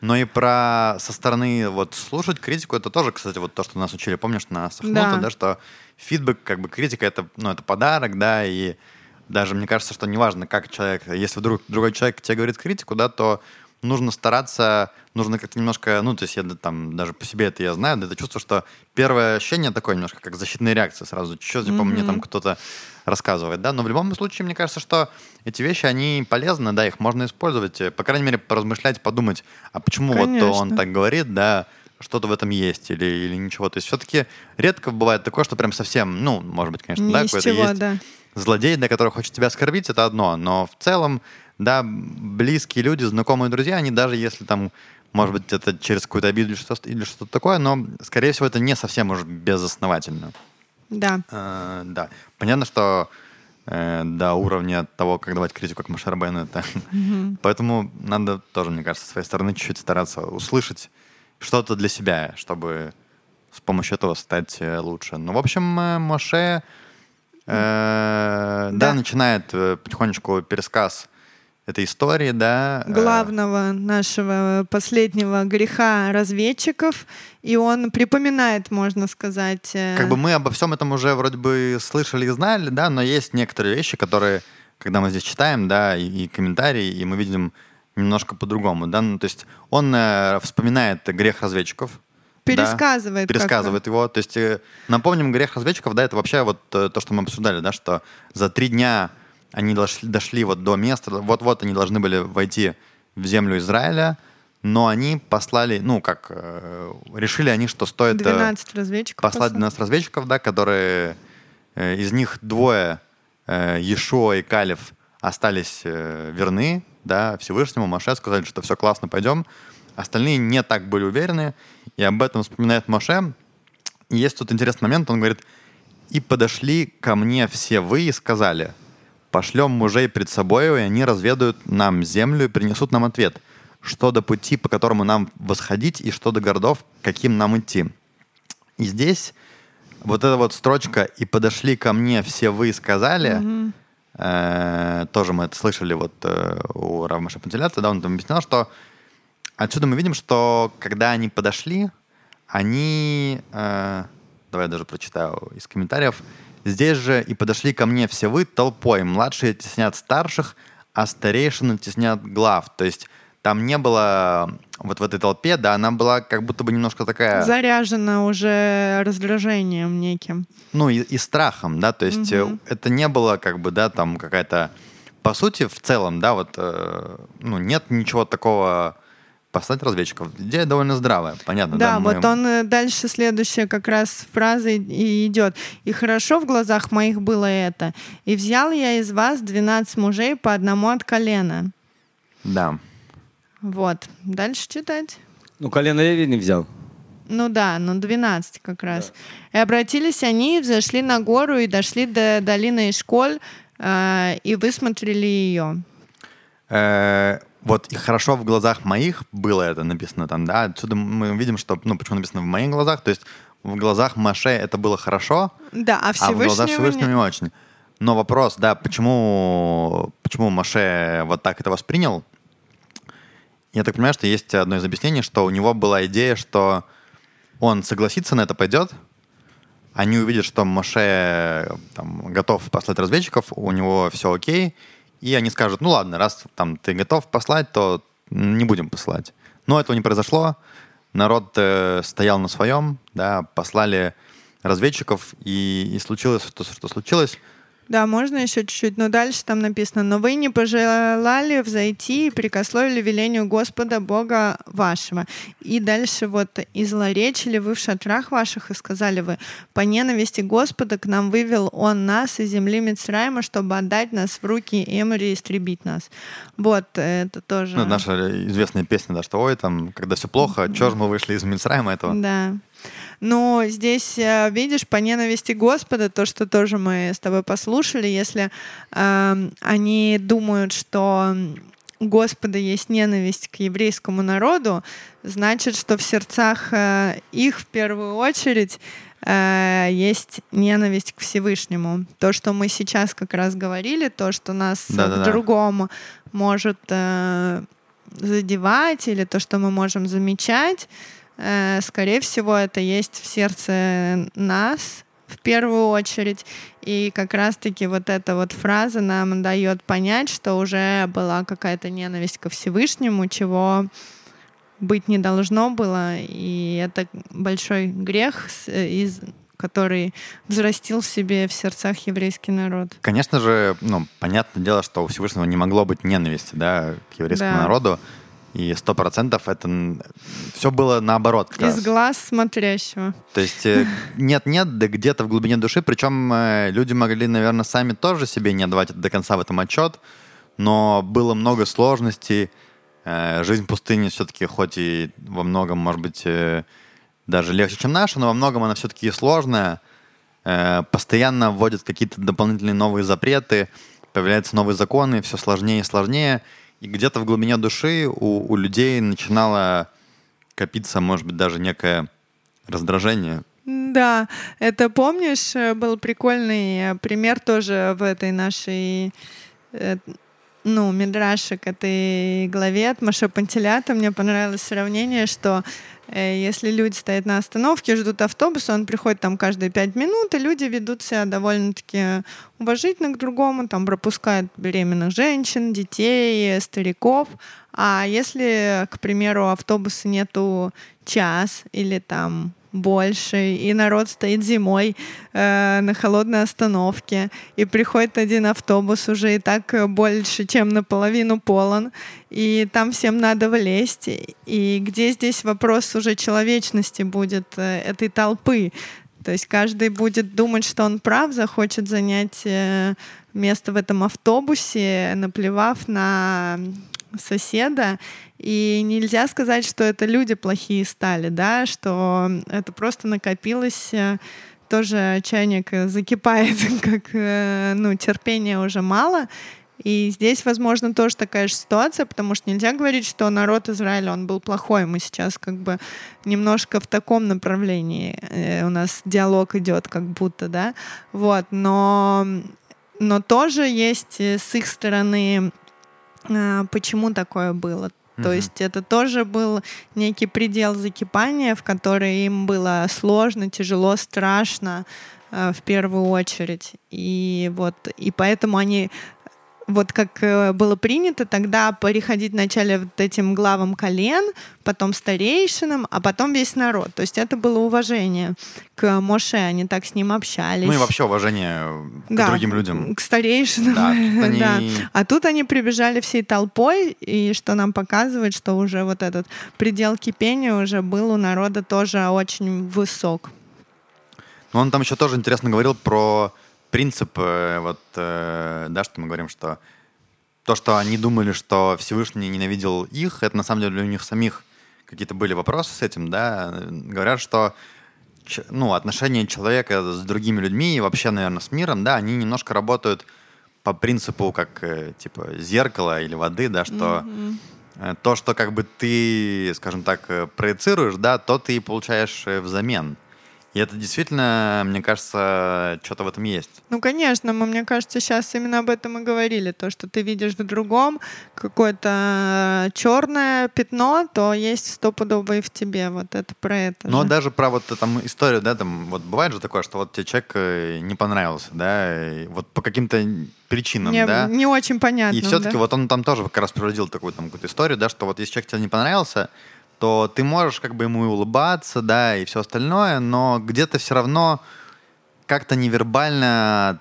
Но и про со стороны вот слушать критику, это тоже, кстати, вот то, что нас учили, помнишь, на Сахнута, да. да, что фидбэк, как бы критика, это, ну, это подарок, да, и даже мне кажется, что неважно, как человек, если вдруг другой человек тебе говорит критику, да, то нужно стараться, нужно как-то немножко, ну, то есть я там даже по себе это я знаю, да, это чувство, что первое ощущение такое немножко как защитная реакция сразу, что типа mm-hmm. мне там кто-то рассказывает, да, но в любом случае мне кажется, что эти вещи, они полезны, да, их можно использовать, по крайней мере, поразмышлять, подумать, а почему Конечно. вот он так говорит, да, что-то в этом есть или, или ничего. То есть все-таки редко бывает такое, что прям совсем, ну, может быть, конечно, Не да, какой-то есть да. злодей, для которого хочет тебя оскорбить, это одно, но в целом да, близкие люди, знакомые друзья, они даже если там, может быть, это через какую-то обиду или что-то, или что-то такое, но, скорее всего, это не совсем уже безосновательно. Да. Э, да. Понятно, что э, до уровня того, как давать критику, как Машарбену, это... Mm-hmm. Поэтому надо тоже, мне кажется, с своей стороны чуть-чуть стараться услышать что-то для себя, чтобы с помощью этого стать э, лучше. Ну, в общем, э, Моше... Э, да. да, начинает э, потихонечку пересказ этой истории, да. Э, Главного нашего последнего греха разведчиков, и он припоминает, можно сказать. Э, как бы мы обо всем этом уже вроде бы слышали и знали, да, но есть некоторые вещи, которые, когда мы здесь читаем, да, и, и комментарии, и мы видим немножко по-другому, да, ну, то есть он э, вспоминает грех разведчиков, пересказывает. Да, пересказывает его. То есть э, напомним, грех разведчиков, да, это вообще вот то, что мы обсуждали, да, что за три дня они дошли, дошли вот до места, вот-вот они должны были войти в землю Израиля, но они послали, ну, как, э, решили они, что стоит... 12 э, разведчиков. Послать 12 разведчиков, да, которые... Э, из них двое, э, Ешо и Калев, остались э, верны, да, Всевышнему, Маше, сказали, что все классно, пойдем. Остальные не так были уверены, и об этом вспоминает Маше. И есть тут интересный момент, он говорит, «И подошли ко мне все вы и сказали, Пошлем мужей пред собою, и они разведают нам землю и принесут нам ответ, что до пути, по которому нам восходить, и что до городов, каким нам идти. И здесь вот эта вот строчка «И подошли ко мне все вы сказали», mm-hmm. э, тоже мы это слышали вот э, у Равмаша Пантелята, да, он там объяснял, что отсюда мы видим, что когда они подошли, они... Э, давай я даже прочитаю из комментариев. Здесь же и подошли ко мне все вы толпой. Младшие теснят старших, а старейшины теснят глав. То есть там не было вот в этой толпе, да, она была как будто бы немножко такая... Заряжена уже раздражением неким. Ну и, и страхом, да, то есть угу. это не было как бы, да, там какая-то... По сути, в целом, да, вот, э, ну, нет ничего такого послать разведчиков. Идея довольно здравая, понятно. Да, да вот он э, дальше следующая как раз фраза и идет. «И хорошо в глазах моих было это, и взял я из вас 12 мужей по одному от колена». Да. Вот. Дальше читать. Ну, колено Леви не взял. Ну да, ну 12 как раз. Да. И обратились они, взошли на гору и дошли до долины Ишколь э, и высмотрели ее. Э, вот и хорошо в глазах моих было это написано там, да, отсюда мы видим, что, ну, почему написано в моих глазах, то есть в глазах Маше это было хорошо, да, а, а в глазах Всевышнего не очень. Но вопрос, да, почему, почему Маше вот так это воспринял? Я так понимаю, что есть одно из объяснений, что у него была идея, что он согласится на это, пойдет, они увидят, что Маше там, готов послать разведчиков, у него все окей, и они скажут, ну ладно, раз там ты готов послать, то не будем посылать. Но этого не произошло. Народ э, стоял на своем, да, послали разведчиков, и, и случилось то, что случилось. Да, можно еще чуть-чуть, но дальше там написано, но вы не пожелали взойти и прикословили велению Господа Бога вашего. И дальше вот и злоречили вы в шатрах ваших, и сказали вы, по ненависти Господа к нам вывел Он нас из земли Мицраима, чтобы отдать нас в руки Эмори и истребить нас. Вот, это тоже... Ну, наша известная песня, да, что ой, там, когда все плохо, чё же мы вышли из Мицраима этого? Да. Но здесь, э, видишь, по ненависти Господа, то, что тоже мы с тобой послушали, если э, они думают, что у Господа есть ненависть к еврейскому народу, значит, что в сердцах э, их в первую очередь э, есть ненависть к Всевышнему. То, что мы сейчас как раз говорили, то, что нас Да-да-да. может э, задевать, или то, что мы можем замечать, скорее всего, это есть в сердце нас в первую очередь. И как раз-таки вот эта вот фраза нам дает понять, что уже была какая-то ненависть ко Всевышнему, чего быть не должно было. И это большой грех, из который взрастил в себе в сердцах еврейский народ. Конечно же, ну, понятное дело, что у Всевышнего не могло быть ненависти, да, к еврейскому Да. народу. И сто процентов это все было наоборот. как Из раз. глаз смотрящего. То есть э, нет-нет, да где-то в глубине души, причем э, люди могли, наверное, сами тоже себе не отдавать до конца в этом отчет, но было много сложностей. Э, Жизнь в пустыне все-таки, хоть и во многом, может быть, э, даже легче, чем наша, но во многом она все-таки сложная. Э, Постоянно вводят какие-то дополнительные новые запреты, появляются новые законы, все сложнее и сложнее. И где-то в глубине души у, у людей начинало копиться, может быть, даже некое раздражение. Да, это помнишь, э, был прикольный э, пример тоже в этой нашей э, ну, Мидраше к этой главе от Маше Пантелята. Мне понравилось сравнение, что э, если люди стоят на остановке, ждут автобуса, он приходит там каждые пять минут, и люди ведут себя довольно-таки уважительно к другому, там пропускают беременных женщин, детей, стариков. А если, к примеру, автобуса нету час или там больше, и народ стоит зимой э, на холодной остановке, и приходит один автобус уже и так э, больше, чем наполовину полон, и там всем надо влезть. И где здесь вопрос уже человечности будет э, этой толпы? То есть каждый будет думать, что он прав, захочет занять э, место в этом автобусе, наплевав на соседа. И нельзя сказать, что это люди плохие стали, да, что это просто накопилось э, тоже чайник закипает, как э, ну, терпения уже мало. И здесь, возможно, тоже такая же ситуация, потому что нельзя говорить, что народ Израиля, он был плохой. Мы сейчас как бы немножко в таком направлении э, у нас диалог идет, как будто, да. Вот, но, но тоже есть с их стороны, почему такое было. То Мгм. есть это тоже был некий предел закипания, в который им было сложно, тяжело, страшно э, в первую очередь. И вот и поэтому они вот как э, было принято тогда переходить вначале вот этим главам колен, потом старейшинам, а потом весь народ. То есть это было уважение к Моше, они так с ним общались. Ну и вообще уважение к Да, другим людям. К старейшинам. Да, они- Да. А тут они прибежали всей толпой, и что нам показывает, что уже вот этот предел кипения уже был у народа тоже очень высок. Но он там еще тоже интересно говорил про принцип, э, вот, э, да, что мы говорим, что то, что они думали, что Всевышний ненавидел их, это на самом деле у них самих какие-то были вопросы с этим, да, говорят, что ну, отношения человека с другими людьми и вообще, наверное, с миром, да, они немножко работают по принципу как, э, типа, зеркала или воды, да, что э, то, что как бы ты, скажем так, проецируешь, да, то ты и получаешь взамен. И это действительно, мне кажется, что-то в этом есть. Ну, конечно, мы, мне кажется, сейчас именно об этом и говорили. То, что ты видишь в другом какое-то черное пятно, то есть стопудово и в тебе. Вот это про это Но же. даже про вот там историю, да, там вот бывает же такое, что вот тебе человек э, не понравился, да, вот по каким-то причинам, не, да. не очень понятно. И все-таки да? вот он там тоже как раз проводил такую там какую-то историю, да, что вот если человек тебе не понравился, то ты можешь как бы ему и улыбаться, да, и все остальное, но где-то все равно как-то невербально,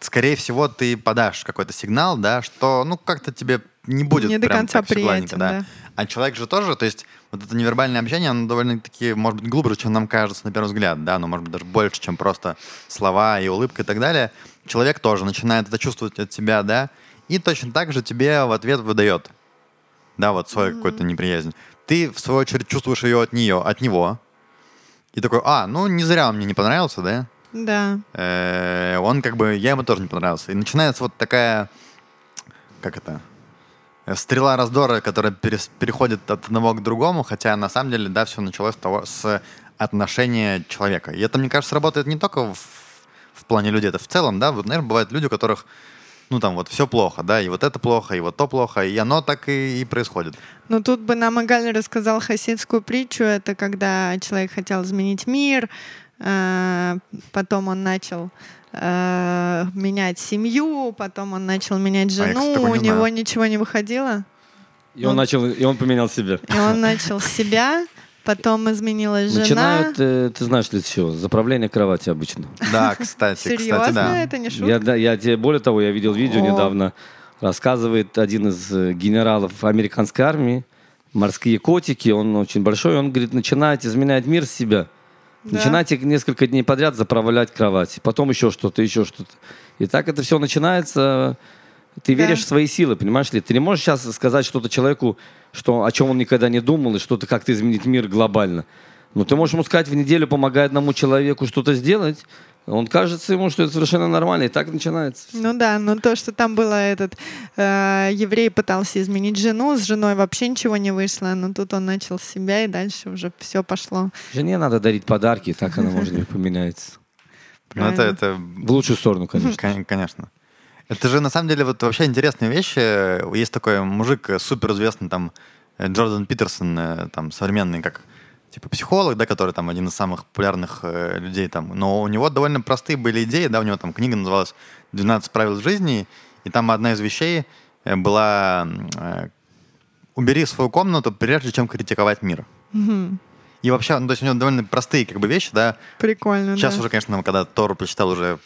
скорее всего, ты подашь какой-то сигнал, да, что, ну, как-то тебе не будет Не до прям конца так приятен, да. А человек же тоже, то есть вот это невербальное общение, оно довольно-таки, может быть, глубже, чем нам кажется на первый взгляд, да, но может быть даже больше, чем просто слова и улыбка и так далее. Человек тоже начинает это чувствовать от тебя, да, и точно так же тебе в ответ выдает, да, вот свою какую-то неприязнь. Ты, в свою очередь, чувствуешь ее от нее, от него, и такой, а, ну не зря он мне не понравился, да, Да. Э, он как бы, я ему тоже не понравился. И начинается вот такая, как это, э, стрела раздора, которая перес- переходит от одного к другому, хотя на самом деле, да, все началось с того, с отношения человека. И это, мне кажется, работает не только в, в плане людей, это в целом, да, вот, наверное, бывают люди, у которых, ну, там, вот все плохо, да, и вот это плохо, и вот то плохо, и оно так и, и происходит. Ну, тут бы нам Игаль рассказал хасидскую притчу. Это когда человек хотел изменить мир, э, потом он начал э, менять семью, потом он начал менять А жену, такого у не него знаю. ничего не выходило. И он начал, и он поменял себя. И он начал с себя, потом изменилась жена. Начинают, э, ты знаешь ли все, заправление кровати обычно. Да, кстати, Серьезно, кстати, да. это не шутка? Я, да, я тебе, более того, я видел видео О. недавно, рассказывает один из э, генералов американской армии, морские котики, он очень большой, он говорит, начинайте изменять мир с себя. Да. Начинайте несколько дней подряд заправлять кровать, потом еще что-то, еще что-то. И так это все начинается. Ты Да. веришь в свои силы, понимаешь ли? Ты не можешь сейчас сказать что-то человеку, что, о чем он никогда не думал, и что-то как-то изменить мир глобально. Но ты можешь ему сказать, в неделю помогай одному человеку что-то сделать, он кажется ему, что это совершенно нормально, и так начинается. Ну да, но то, что там было этот э, еврей пытался изменить жену, с женой вообще ничего не вышло, но тут он начал с себя, и дальше уже все пошло. Жене надо дарить подарки, так она, может быть, поменяется. Ну, это, это В лучшую сторону, конечно. Кон- Конечно. Это же на самом деле вот вообще интересные вещи. Есть такой мужик суперизвестный там Джордан Питерсон, э, там современный как типа психолог, да, который там один из самых популярных э, людей там. Но у него довольно простые были идеи, да, у него там книга называлась «12 правил жизни», и там одна из вещей э, была э, «Убери свою комнату, прежде чем критиковать мир». Мгм. И вообще, ну, то есть у него довольно простые как бы вещи, да, Прикольно, Сейчас да. уже, конечно, когда Тору прочитал, уже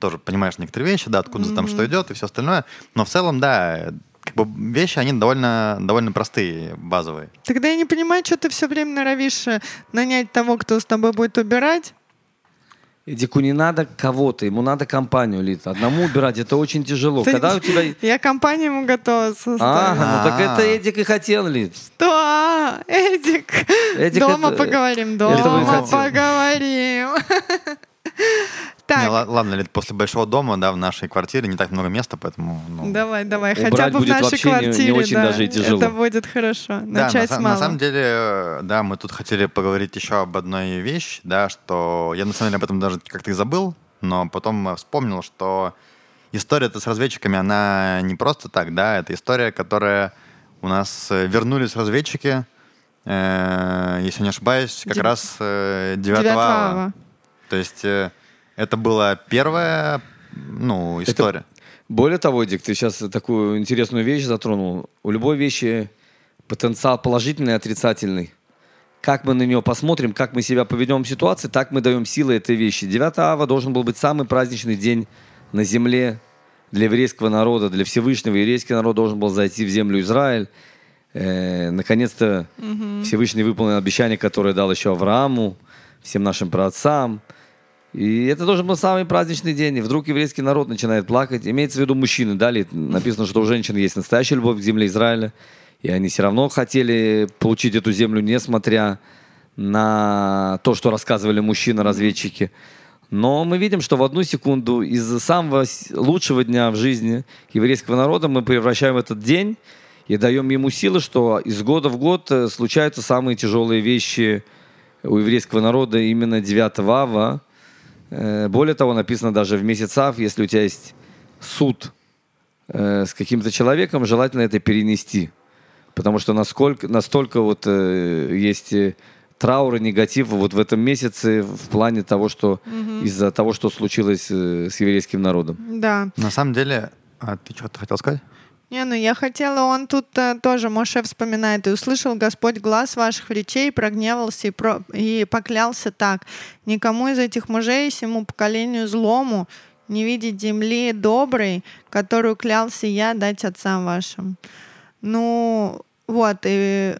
тоже понимаешь некоторые вещи, да, откуда там что идет и все остальное. Но в целом, да, как бы вещи, они довольно, довольно простые, базовые. Тогда я не понимаю, что ты все время норовишь э, нанять того, кто с тобой будет убирать. Эдику не надо кого-то, ему надо компанию, Лид. Одному убирать это очень тяжело. Ты- Когда у тебя... Я компанию ему готова составить. Ага, ну так А. это Эдик и хотел, Лид. Что? А, Эдик. Эдик, Дома это- поговорим, дома поговорим. Не, Так, ла- ладно, Лид, после большого дома, да, в нашей квартире не так много места, поэтому... ну, давай, давай. Убрать Хотя бы в нашей вообще не- не квартире, очень да, даже и тяжело. Это будет хорошо. Да, Начать на, с са- малого. на самом деле, да, мы тут хотели поговорить еще об одной вещи, да, что я на самом деле об этом даже как-то и забыл, но потом вспомнил, что история-то с разведчиками, она не просто так, да, это история, которая у нас э, вернулись разведчики, э, если не ошибаюсь, как Дев- раз э, 9 Девятого ава. ава. То есть э, это была первая, ну, история. Более того, Эдик, ты сейчас такую интересную вещь затронул. У любой вещи потенциал положительный и отрицательный. Как мы на нее посмотрим, как мы себя поведем в ситуации, так мы даем силы этой вещи. 9 ава должен был быть самый праздничный день на земле для еврейского народа, для Всевышнего. Еврейский народ должен был зайти в землю Израиль. Э, наконец-то Всевышний выполнил обещание, которое дал еще Аврааму, всем нашим праотцам. И это должен был самый праздничный день. И вдруг еврейский народ начинает плакать. Имеется в виду мужчины, да, ли? Написано, что у женщин есть настоящая любовь к земле Израиля. И они все равно хотели получить эту землю, несмотря на то, что рассказывали мужчины-разведчики. Но мы видим, что в одну секунду из самого лучшего дня в жизни еврейского народа мы превращаем этот день и даем ему силы, что из года в год э, случаются самые тяжелые вещи у еврейского народа именно 9 ава. Э, более того, написано даже в месяц ав, если у тебя есть суд э, с каким-то человеком, желательно это перенести. Потому что насколько, настолько вот э, есть траур и негатив вот в этом месяце в плане того, что из-за того, что случилось с еврейским народом. Да. На самом деле, а ты что-то хотел сказать? Не, ну я хотела, он тут э, тоже, Моше вспоминает, и услышал Господь глаз ваших речей, прогневался и, про, и поклялся так. Никому из этих мужей, всему поколению злому, не видеть земли доброй, которую клялся я дать отцам вашим. Ну, вот, и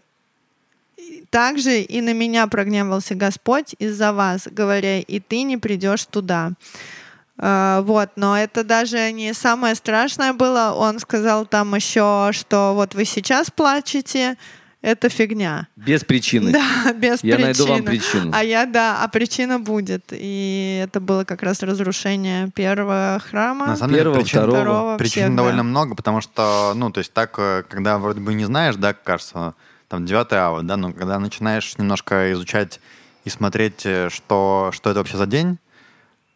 также и на меня прогневался Господь из-за вас, говоря, и ты не придешь туда. А, Вот, но это даже не самое страшное было. Он сказал там еще, что вот вы сейчас плачете, это фигня. Без причины. Да, без Я причины. найду вам причину. А я, да, а причина будет. И это было как раз разрушение первого храма. На самом Первого, деле причин, второго. Второго, причин всех, довольно да. много, потому что, ну, то есть так, э, когда вроде бы не знаешь, да, кажется, там 9 ава, да, но когда начинаешь немножко изучать и смотреть, э, что, что это вообще за день,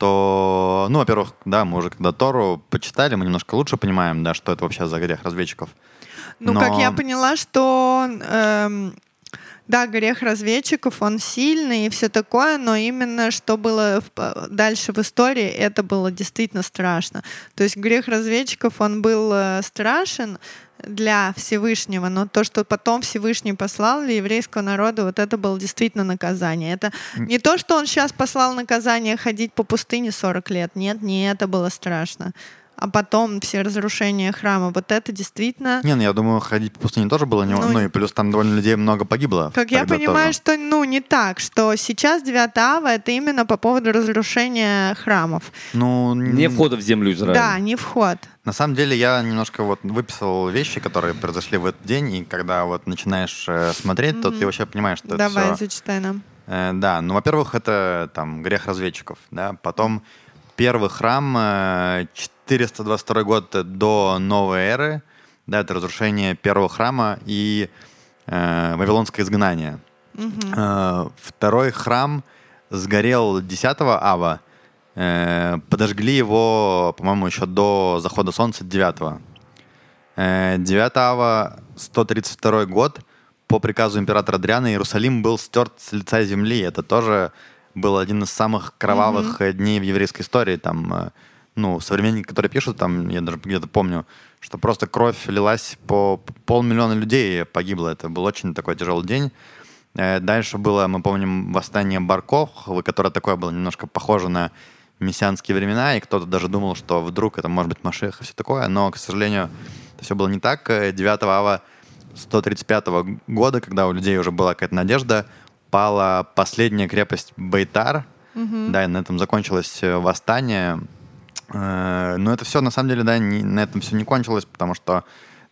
то, ну, во-первых, да, мы уже когда Тору почитали, мы немножко лучше понимаем, да, что это вообще за грех разведчиков. Ну, Но- как я поняла, что эм, да, грех разведчиков, он сильный и все такое, но именно что было э, дальше в истории, это было действительно страшно. То есть грех разведчиков, он был э, страшен для Всевышнего, но то, что потом Всевышний послал для еврейского народа, вот это было действительно наказание. Это не то, что он сейчас послал наказание ходить по пустыне 40 лет. Нет, не это было страшно. А потом все разрушения храма. Вот это действительно Не, ну, я думаю, ходить по пустыне тоже было не... Ну, Ну, и плюс там довольно людей много погибло. Как я понимаю, тоже. что ну не так, что сейчас 9 ава это именно по поводу разрушения храмов. Ну, Не входа в землю Израиля. Да, не вход. На самом деле я немножко вот выписал вещи, которые произошли в этот день, и когда вот начинаешь э, смотреть, то ты вообще понимаешь, что Давай, это все... зачитай нам. да, ну, во-первых, это там грех разведчиков, да, потом первый храм, э, 422 год до новой эры, да, это разрушение первого храма и э, вавилонское изгнание. Э, второй храм сгорел 10 ава, э, подожгли его, по-моему, еще до захода солнца 9 Э, 9 ава, 132 год, по приказу императора Адриана Иерусалим был стерт с лица земли. Это тоже был один из самых кровавых э, дней в еврейской истории. Там, э, ну, современники, которые пишут, там, я даже где-то помню, что просто кровь лилась по полмиллиона людей погибло. Это был очень такой тяжелый день. Э, Дальше было, мы помним, восстание Барков, которое такое было немножко похоже на мессианские времена, и кто-то даже думал, что вдруг это может быть Машех и все такое, но, к сожалению, это все было не так. Э, 9 ава 135 года, когда у людей уже была какая-то надежда, пала последняя крепость Бейтар, да, и на этом закончилось э, восстание. Э, Но это все, на самом деле, да, не- на этом все не кончилось, потому что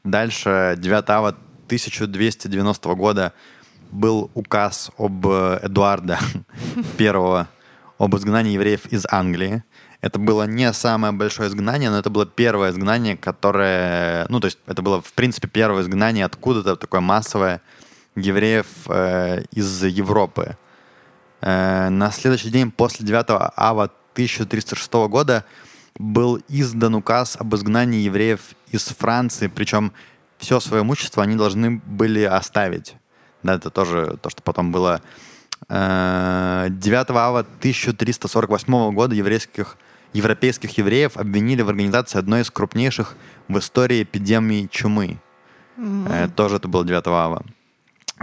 дальше 9 ава 1290 года был указ об э, Эдуарда первого об изгнании евреев из Англии. Это было не самое большое изгнание, но это было первое изгнание, которое... Ну, то есть это было, в принципе, первое изгнание откуда-то, такое массовое, евреев э, из Европы. Э, на следующий день после 9 ава 1306 года был издан указ об изгнании евреев из Франции, причем все свое имущество они должны были оставить. Да, это тоже то, что потом было. Э, 9 ава 1348 года еврейских, европейских евреев обвинили в организации одной из крупнейших в истории эпидемий чумы. Э, Тоже это было 9 ава.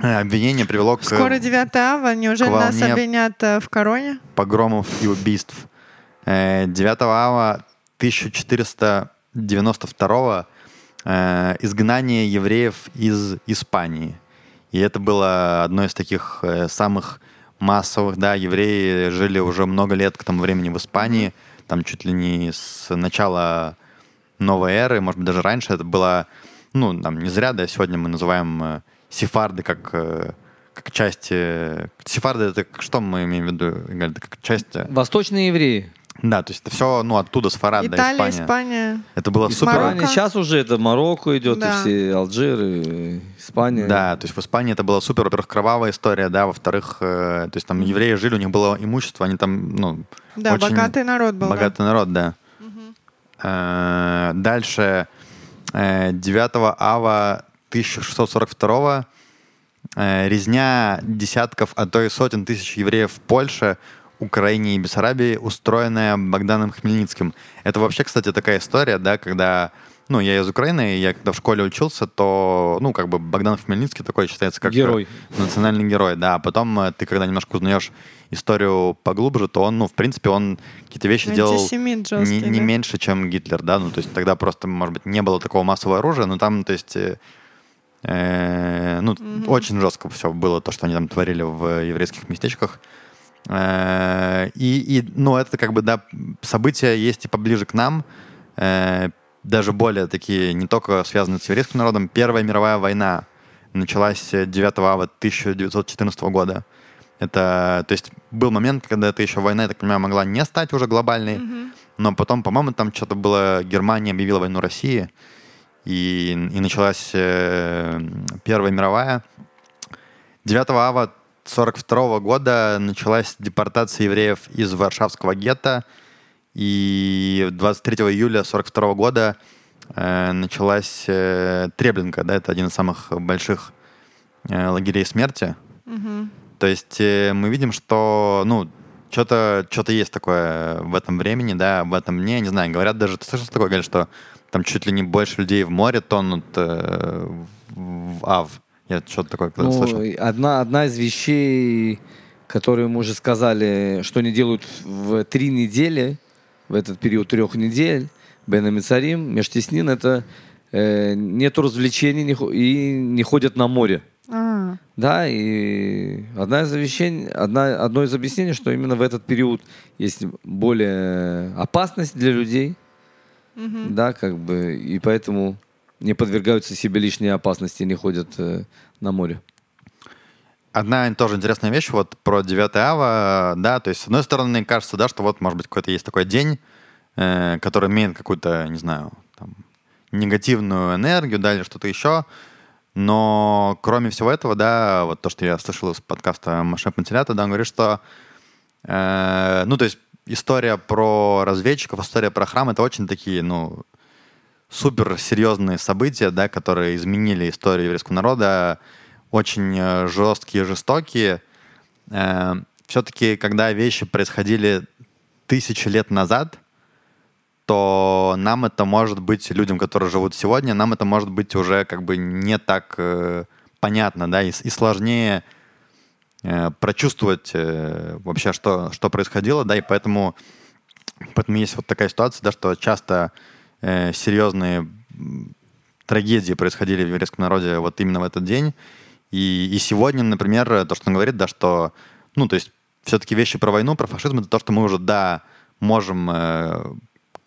Э, Обвинение привело к Скоро 9 ава, неужели нас обвинят э, в короне? погромов и убийств. Э, 9 ава 1492 э, изгнание евреев из Испании. И это было одно из таких э, самых массовых, да, евреи жили уже много лет к тому времени в Испании, там чуть ли не с начала новой эры, может быть, даже раньше это было, ну, там не зря, да, сегодня мы называем э, сефарды как, э, как часть... э, сефарды это что мы имеем в виду, Игорь? Это как часть... э, Восточные евреи. Да, то есть это все, ну, оттуда, с Фарад, да, Италия, Испания. Испания. Это было супер. Марокко. Сейчас уже это Марокко идет, Да. и все Алжир, и Испания. Да, то есть в Испании это была супер, во-первых, кровавая история, да, во-вторых, э, то есть там евреи жили, у них было имущество, они там, ну, Да, очень богатый народ был. да. богатый народ, да. Э, Дальше, э, 9 ава 1642 э, резня десятков, а то и сотен тысяч евреев в Польше, Украине и Бессарабии, устроенная Богданом Хмельницким. Это вообще, кстати, такая история, да, когда ну, я из Украины, и я когда в школе учился, то, ну, как бы Богдан Хмельницкий такой считается как э, Герой. национальный герой, да. А потом э, ты, когда немножко узнаешь историю поглубже, то он, ну, в принципе, он какие-то вещи делал Антисемит не, жесткий, не да. меньше, чем Гитлер, да, ну, то есть тогда просто, может быть, не было такого массового оружия, но там, то есть, э, ну, очень жестко все было, то, что они там творили в еврейских местечках. Э, и, и, ну, это как бы, да, события есть и поближе к нам, э, даже более такие, не только связанные с еврейским народом. Первая мировая война началась 9 ава 1914 года. Это, то есть, был момент, когда это еще война, я так понимаю, могла не стать уже глобальной, но потом, по-моему, там что-то было, Германия объявила войну России, и, и началась э, Первая мировая. 9 ава 1942 года началась депортация евреев из Варшавского гетто, и 23 июля 1942 года э, началась э, Треблинка, да, это один из самых больших э, лагерей смерти. Мгм. То есть э, мы видим, что, ну, что-то что есть такое в этом времени, да, в этом дне, не знаю, говорят даже, ты слышал такое, говорят, что там чуть ли не больше людей в море тонут э, в Ав. Я что-то такое когда Ну, слышал. одна, одна из вещей, которые мы уже сказали, что они делают в три недели, в этот период трех недель, Бен Амицарим, Межтеснин, это э, нету развлечений не и не ходят на море. А, Да, и одна из вещей, одна, одно из объяснений, что именно в этот период есть более опасность для людей, мгм. да, как бы, и поэтому не подвергаются себе лишней опасности и не ходят э, на море. Одна тоже интересная вещь вот про 9 ава, да, то есть, с одной стороны, кажется, да, что вот, может быть, какой-то есть такой день, э, который имеет какую-то, не знаю, там, негативную энергию, да, или что-то еще, но кроме всего этого, да, вот то, что я слышал из подкаста Маше Пантелята, да, он говорит, что, э, ну, то есть, история про разведчиков, история про храм, это очень такие, ну, супер серьезные события, да, которые изменили историю еврейского народа, очень э, жесткие, жестокие. все-таки, когда вещи происходили тысячи лет назад, то нам это может быть, людям, которые живут сегодня, нам это может быть уже как бы не так э, понятно, да, и, и сложнее э, прочувствовать э, вообще, что, что происходило, да, и поэтому, поэтому есть вот такая ситуация, да, что часто э, серьезные трагедии происходили в еврейском народе вот именно в этот день. И, и сегодня, например, то, что он говорит, да, что, ну, то есть все-таки вещи про войну, про фашизм, это то, что мы уже, да, можем, э,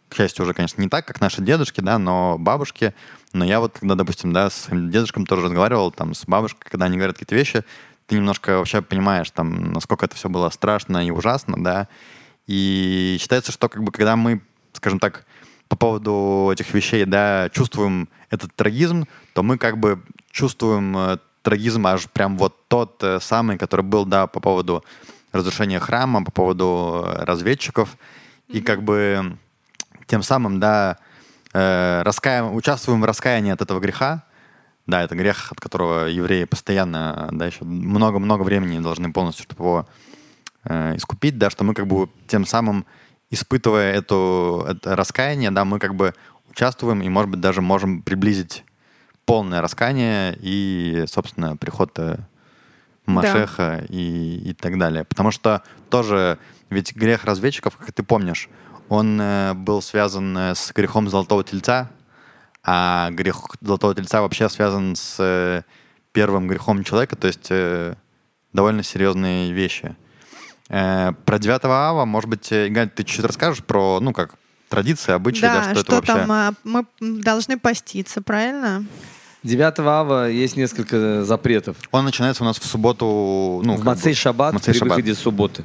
к счастью, уже, конечно, не так, как наши дедушки, да, но бабушки. Но я вот, когда, допустим, да, с дедушком тоже разговаривал, там, с бабушкой, когда они говорят какие-то вещи, ты немножко вообще понимаешь, там, насколько это все было страшно и ужасно, да. И считается, что, как бы, когда мы, скажем так, по поводу этих вещей, да, чувствуем этот трагизм, то мы как бы чувствуем э, трагизм аж прям вот тот э, самый, который был, да, по поводу разрушения храма, по поводу э, разведчиков. И как бы тем самым, да, э, раскаиваем, участвуем в раскаянии от этого греха. Да, это грех, от которого евреи постоянно, да, еще много-много времени должны полностью, чтобы его э, искупить, да, что мы как бы тем самым, испытывая эту, это раскаяние, да, мы как бы участвуем и, может быть, даже можем приблизить полное раскаяние и, собственно, приход э, Машеха и, и так далее. Потому что тоже, ведь грех разведчиков, как ты помнишь, он э, был связан э, с грехом Золотого Тельца, а грех Золотого Тельца вообще связан с э, первым грехом человека, то есть э, довольно серьезные вещи. Э, про 9 ава, может быть, Игаль, ты чуть-чуть расскажешь про, ну, как традиции, обычаи, да, Да, что, что, это вообще... там мы должны поститься, правильно? 9 ава есть несколько запретов. Он начинается у нас в субботу, ну, в Мацей Шаббат Мацей при Шаббат. выходе субботы.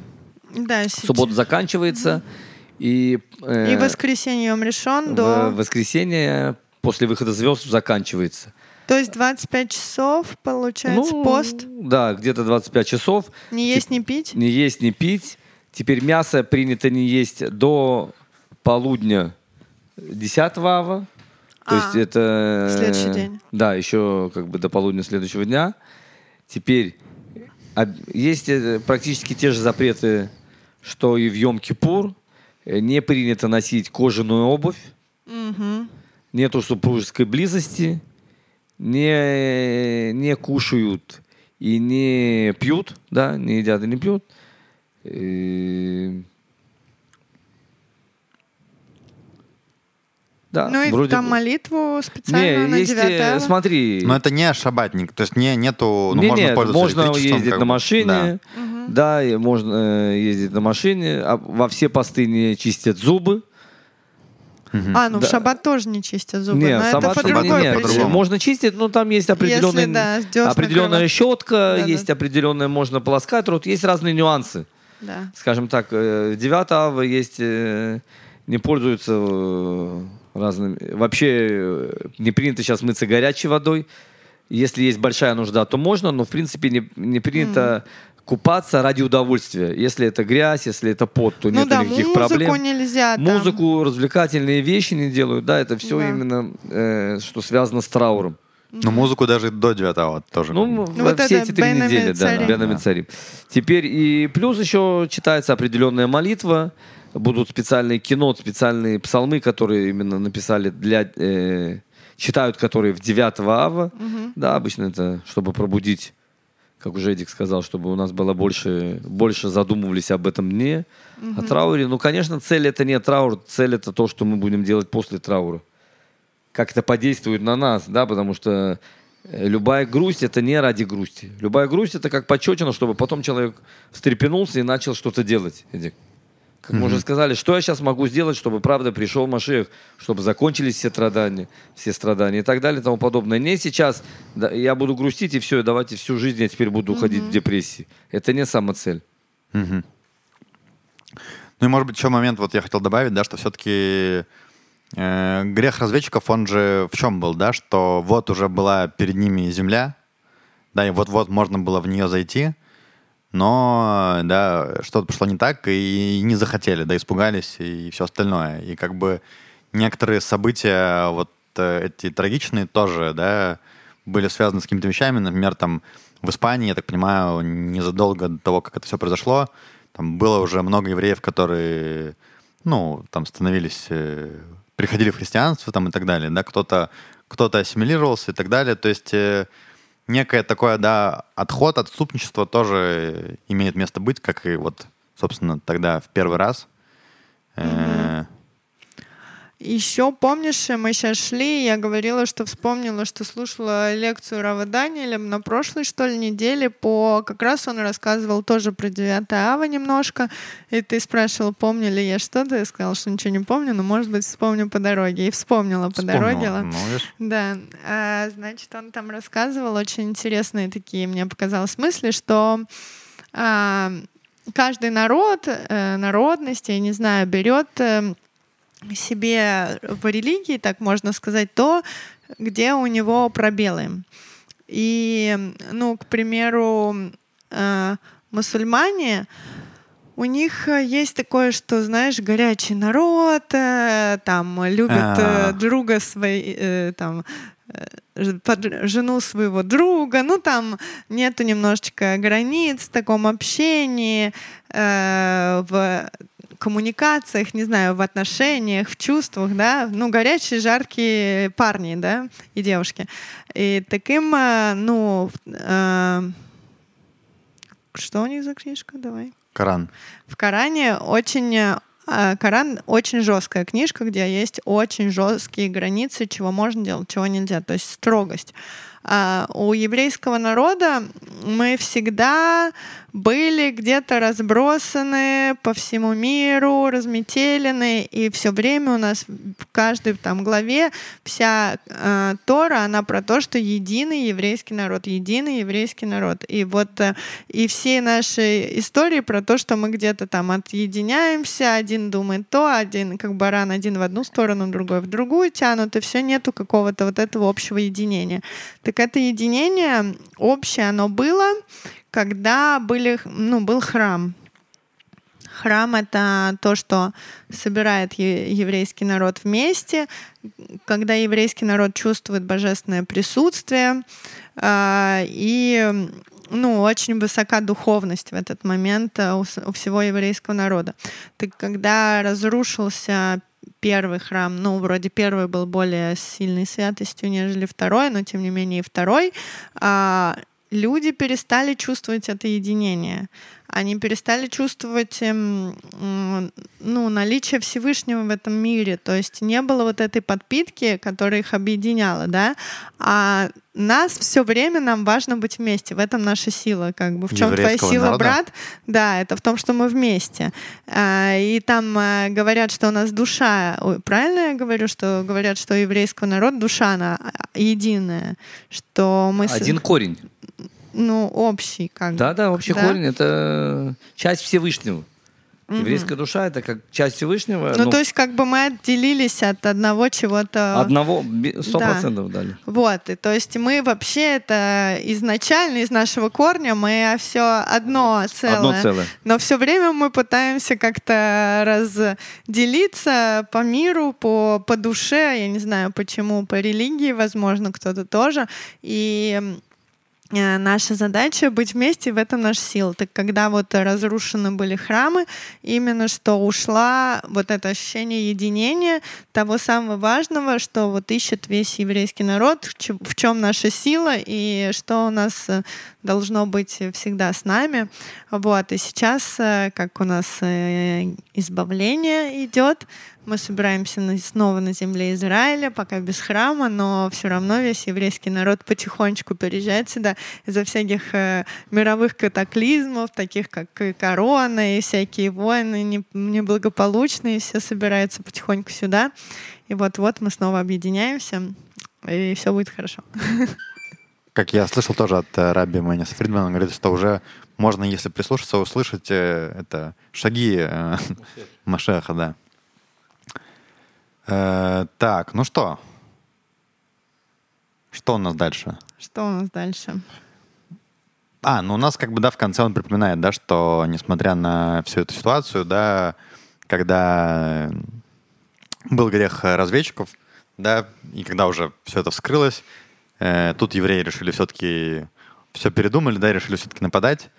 Да, сейчас. Суббота заканчивается, И, э, И воскресеньем решен в до... воскресенье после выхода звезд заканчивается. То есть 25 часов, получается, Ну, пост. Да, где-то 25 часов. Не есть, не пить. Не есть, не пить. Теперь мясо принято не есть до полудня 10 ава. То А, есть это... следующий день. Да, еще как бы до полудня следующего дня. Теперь есть э, практически те же запреты, что и в Йом-Кипур. Э, Не принято носить кожаную обувь. Мгм. Нету супружеской близости. Не, не кушают и не пьют, да, не едят и не пьют. Э, Да, Ну и вроде там бы. молитву специально Не, на есть, 9 э, смотри, Но это не шабатник, то есть не, нету, ну, не, можно нет, пользоваться можно ездить как на машине, да, и можно э, ездить на машине. А во все посты не чистят зубы. А, ну Да. в шаббат тоже не чистят зубы. Нет, но это собак по шаббат другой нет, по-другому. можно чистить, но там есть определенные, Если, да, десна определенная кровь. щетка, Да-да. есть определенная, можно полоскать рот, есть разные нюансы. Да. Скажем так, э, 9 ава есть, э, не пользуются э, разными. Вообще э, не принято сейчас мыться горячей водой. Если есть большая нужда, то можно, но в принципе не, не принято купаться ради удовольствия. Если это грязь, если это пот, то Ну нет да, никаких музыку проблем. нельзя. там. Музыку, развлекательные вещи не делают, да, это все Да. именно, э, что связано с трауром. Но музыку даже до 9 тоже. Ну, Ну, во вот все эти три недели, да, Амицарим. Бен Амицарим. Теперь и плюс еще читается определенная молитва, будут специальные кино, специальные псалмы, которые именно написали для... э, читают, которые в 9 ава. Да, обычно это, чтобы пробудить, как уже Эдик сказал, чтобы у нас было больше, больше задумывались об этом дне, о трауре. Ну, конечно, цель это не траур, цель это то, что мы будем делать после траура как это подействует на нас, да, потому что э, любая грусть это не ради грусти. Любая грусть это как почетина, чтобы потом человек встрепенулся и начал что-то делать. Эдик. Как мы уже сказали, что я сейчас могу сделать, чтобы правда пришел Машех, чтобы закончились все страдания, все страдания и так далее и тому подобное. Не сейчас да, я буду грустить и все, давайте всю жизнь я теперь буду уходить в депрессии. Это не самоцель. Мгм. Ну и, может быть, еще момент, вот я хотел добавить, да, что все-таки грех разведчиков, он же в чем был, да, что вот уже была перед ними земля, да, и вот-вот можно было в нее зайти, но, да, что-то пошло не так, и не захотели, да, испугались и все остальное. И как бы некоторые события, вот э, эти трагичные тоже, да, были связаны с какими-то вещами, например, там в Испании, я так понимаю, незадолго до того, как это все произошло, там было уже много евреев, которые, ну, там становились, э, приходили в христианство там и так далее, да, кто-то кто-то ассимилировался и так далее, то есть э, некое такое, да, отход, отступничество тоже имеет место быть, как и вот, собственно, тогда в первый раз. Э, Еще помнишь, мы сейчас шли, я говорила, что вспомнила, что слушала лекцию Рава Даниэля на прошлой, что ли, неделе. По... Как раз он рассказывал тоже про 9 ава немножко, и ты спрашивал, помню ли я что-то, я сказала, что ничего не помню, но, может быть, вспомню по дороге. И вспомнила по дороге. Да, а, значит, он там рассказывал очень интересные такие, мне показалось, мысли, что а, каждый народ, э, народность, я не знаю, берет э, себе в религии, так можно сказать, то, где у него пробелы. И, ну, к примеру, э, мусульмане, у них есть такое, что, знаешь, горячий народ, э, там любят э, А. друга своей, э, там э, жену своего друга, ну там нету немножечко границ в таком общении, э, в коммуникациях, не знаю, в отношениях, в чувствах, да, ну горячие, жаркие парни, да, и девушки. И таким, э, ну, э, что у них за книжка? Давай. Коран. В Коране очень э, Коран очень жесткая книжка, где есть очень жесткие границы, чего можно делать, чего нельзя, то есть строгость. А у еврейского народа мы всегда были где-то разбросаны по всему миру, разметелены, и все время у нас в каждой там главе вся э, Тора, она про то, что единый еврейский народ, единый еврейский народ. И вот э, и все наши истории про то, что мы где-то там отъединяемся, один думает то, один как баран, один в одну сторону, другой в другую тянут, и все нету какого-то вот этого общего единения. Так это единение общее, оно было, когда были, ну, был храм. Храм — это то, что собирает еврейский народ вместе, когда еврейский народ чувствует божественное присутствие, а, и ну, очень высока духовность в этот момент у, у всего еврейского народа. Так когда разрушился первый храм, ну, вроде первый был более сильной святостью, нежели второй, но тем не менее и второй, а, люди перестали чувствовать это единение. Они перестали чувствовать эм, ну, наличие Всевышнего в этом мире. То есть не было вот этой подпитки, которая их объединяла, да, а нас все время нам важно быть вместе. В этом наша сила, как бы. В чем твоя сила, народа? брат? Да, это в том, что мы вместе. А, и там а, говорят, что у нас душа. Ой, правильно я говорю, что говорят, что у еврейского народа душа она а, единая, что мы один корень ну, общий как Да, да, общий да? корень — это часть Всевышнего. Угу. Еврейская душа — это как часть Всевышнего. Ну, ну, то есть как бы мы отделились от одного чего-то... Одного, сто процентов да. дали. Вот, и то есть мы вообще это изначально из нашего корня, мы все одно целое. Одно целое. Но все время мы пытаемся как-то разделиться по миру, по, по душе, я не знаю почему, по религии, возможно, кто-то тоже. И наша задача быть вместе, в этом наша сила. Так когда вот разрушены были храмы, именно что ушла вот это ощущение единения, того самого важного, что вот ищет весь еврейский народ, в чем наша сила и что у нас э, должно быть всегда с нами. Вот. И сейчас, э, как у нас избавление идет, мы собираемся снова на земле Израиля, пока без храма, но все равно весь еврейский народ потихонечку переезжает сюда из-за всяких э, мировых катаклизмов, таких как и корона и всякие войны не, неблагополучные, все собираются потихоньку сюда. И вот-вот мы снова объединяемся, и все будет хорошо. Как я слышал тоже от э, Раби Мэниса Фридмана, он говорит, что уже можно, если прислушаться, услышать э, это шаги э, Машеха, да. Э, так, ну что? Что у нас дальше? Что у нас дальше? А, ну у нас как бы, да, в конце он припоминает, да, что несмотря на всю эту ситуацию, да, когда был грех разведчиков, да, и когда уже все это вскрылось, э, тут евреи решили все-таки все передумали, да, решили все-таки нападать.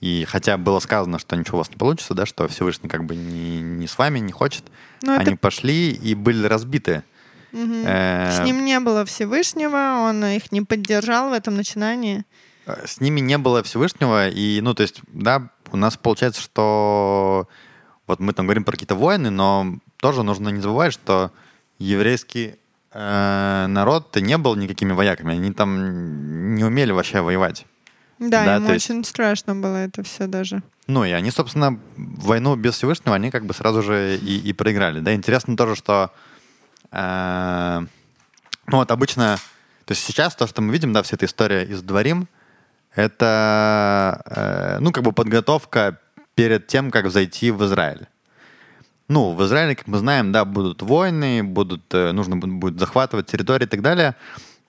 И хотя было сказано, что ничего у вас не получится, да, что Всевышний как бы не, не с вами, не хочет, Но ну, они это... пошли и были разбиты. Угу. Э... С ним не было Всевышнего, он их не поддержал в этом начинании. Э, с ними не было Всевышнего, и, ну, то есть, да, у нас получается, что вот мы там говорим про какие-то войны, но тоже нужно не забывать, что еврейский э, народ не был никакими вояками, они там не умели вообще воевать. Да, да ему очень есть... страшно было это все даже. Ну, и они, собственно, войну без Всевышнего, они как бы сразу же и, и проиграли. Да, интересно тоже, что э, ну вот обычно, то есть сейчас то, что мы видим, да, вся эта история из Дворим, это, э, ну, как бы подготовка перед тем, как зайти в Израиль. Ну, в Израиле, как мы знаем, да, будут войны, будут, э, нужно будет захватывать территории и так далее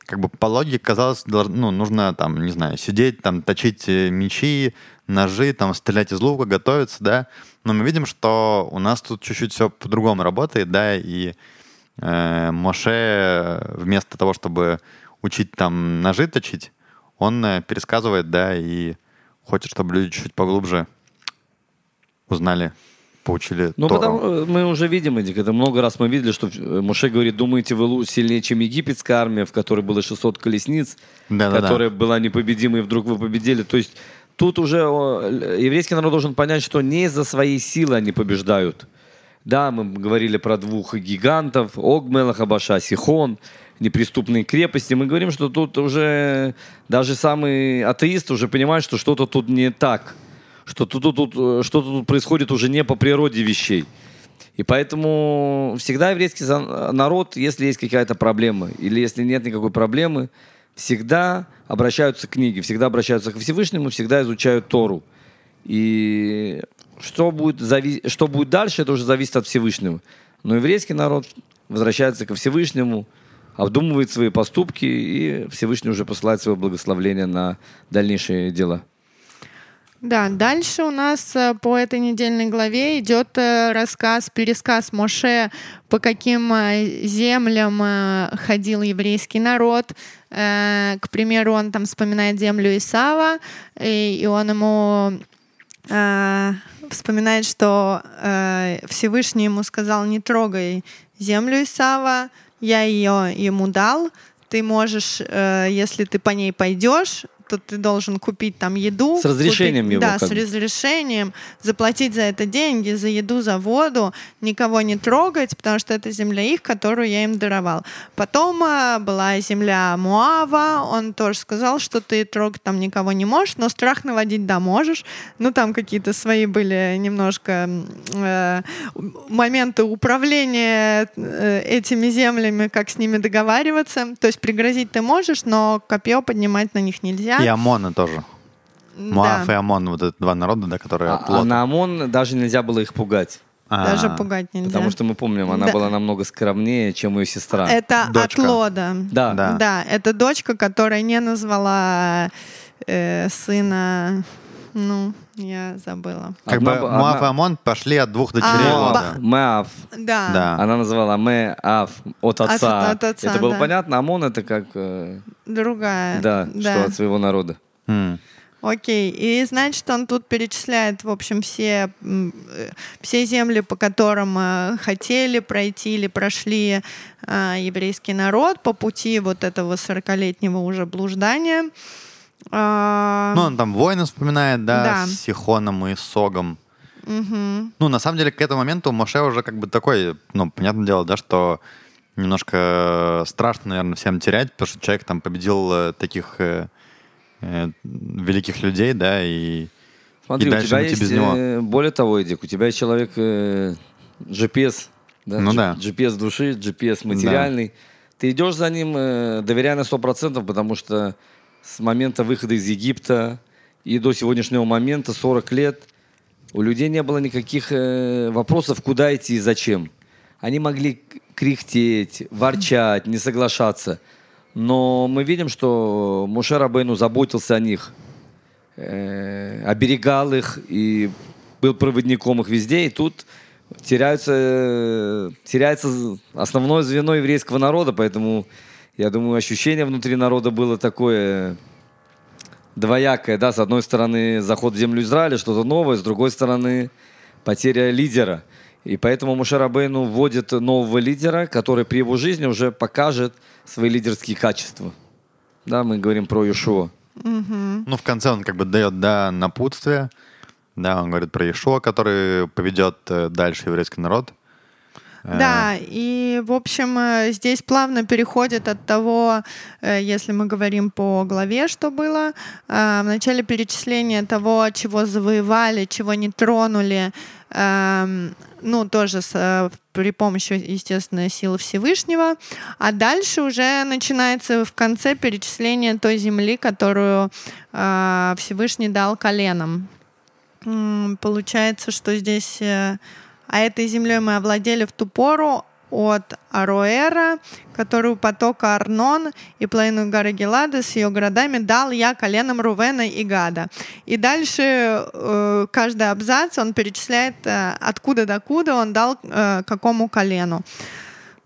как бы по логике казалось, ну, нужно там, не знаю, сидеть, там, точить э, мечи, ножи, там, стрелять из лука, готовиться, да. Но мы видим, что у нас тут чуть-чуть все по-другому работает, да, и э, Моше вместо того, чтобы учить там ножи точить, он э, пересказывает, да, и хочет, чтобы люди чуть-чуть поглубже узнали получили Ну, потому э, мы уже видим, Эдик, это много раз мы видели, что э, Муше говорит, думаете, вы сильнее, чем египетская армия, в которой было 600 колесниц, да, которая да, да. была непобедимой, и вдруг вы победили. То есть тут уже еврейский народ должен понять, что не из-за своей силы они побеждают. Да, мы говорили про двух гигантов, Огмела Хабаша, Сихон. неприступные крепости. Мы говорим, что тут уже даже самый атеист уже понимает, что что-то тут не так, что тут, тут, э, что-то тут происходит уже не по природе вещей. И поэтому всегда еврейский народ, если есть какая-то проблема или если нет никакой проблемы, всегда обращаются к книге, всегда обращаются к Всевышнему, всегда изучают Тору. И что будет, зави... что будет дальше, это уже зависит от Всевышнего. Но еврейский народ возвращается ко Всевышнему, обдумывает свои поступки, и Всевышний уже посылает свое благословление на дальнейшие дела. Да, дальше у нас э, по этой недельной главе идет э, рассказ, пересказ Моше, по каким э, землям ходил еврейский народ. К примеру, он там вспоминает землю Исава, и он ему вспоминает, что Всевышний ему сказал, не трогай землю Исава, я ее ему дал, ты можешь, если ты по ней пойдешь, то ты должен купить там еду. С разрешением купить, его. Да, с разрешением, заплатить за это деньги, за еду, за воду, никого не трогать, потому что это земля их, которую я им даровал. Потом а, была земля Муава, он тоже сказал, что ты трогать там никого не можешь, но страх наводить, да, можешь. Ну, там какие-то свои были немножко э, моменты управления э, этими землями, как с ними договариваться. То есть пригрозить ты можешь, но копье поднимать на них нельзя. И Амона тоже. Муаф и Амон, вот это два народа, да, которые а, а на Амон даже нельзя было их пугать. А-а-а. Даже пугать нельзя. Потому что мы помним, она да. была намного скромнее, чем ее сестра. Это дочка. от Лода. Да. да. Да, это дочка, которая не назвала э, сына... Ну, я забыла. Как одна, бы Муав одна... и Амон пошли от двух дочерей а. Муав. Да. да. Она называла Меав от отца. От, от отца это было да. понятно. Амон это как... Э... Другая. Да, да, что от своего народа. Mm. Окей, и значит, он тут перечисляет, в общем, все, э, все земли, по которым э, хотели пройти или прошли э, еврейский народ по пути вот этого сорокалетнего уже блуждания. А... Ну, он там войны вспоминает, да, да. с Сихоном и Согом. Угу. Ну, на самом деле, к этому моменту Моше уже как бы такой, ну, понятное дело, да, что немножко страшно, наверное, всем терять, потому что человек там победил э, таких э, э, великих людей, да, и, Смотри, и у тебя есть, без него. Э, более того, Эдик, у тебя есть человек э, GPS, да, ну, G- да. GPS души, GPS материальный. Да. Ты идешь за ним, э, доверяя на 100%, потому что с момента выхода из Египта и до сегодняшнего момента, 40 лет, у людей не было никаких э, вопросов, куда идти и зачем. Они могли кряхтеть, ворчать, не соглашаться. Но мы видим, что Муше Рабейну заботился о них, э, оберегал их и был проводником их везде. И тут теряются, теряется основное звено еврейского народа, поэтому я думаю, ощущение внутри народа было такое двоякое, да, с одной стороны заход в землю Израиля, что-то новое, с другой стороны потеря лидера. И поэтому Мушарабейну вводит нового лидера, который при его жизни уже покажет свои лидерские качества. Да, мы говорим про Иешуа. Угу. Ну, в конце он как бы дает, да, напутствие. Да, он говорит про Иешуа, который поведет э, дальше еврейский народ. Да, э. и, в общем, э, здесь плавно переходит от того, э, если мы говорим по главе, что было, в начале перечисления того, чего завоевали, чего не тронули, эм, ну, тоже с, при помощи, естественно, силы Всевышнего. А дальше уже начинается в конце перечисление той земли, которую Всевышний дал коленам. Получается, что здесь а этой землей мы овладели в ту пору от Ароэра, который у потока Арнон и половину горы Гелада с ее городами дал я коленам Рувена и Гада. И дальше э, каждый абзац он перечисляет, э, откуда до куда он дал э, какому колену.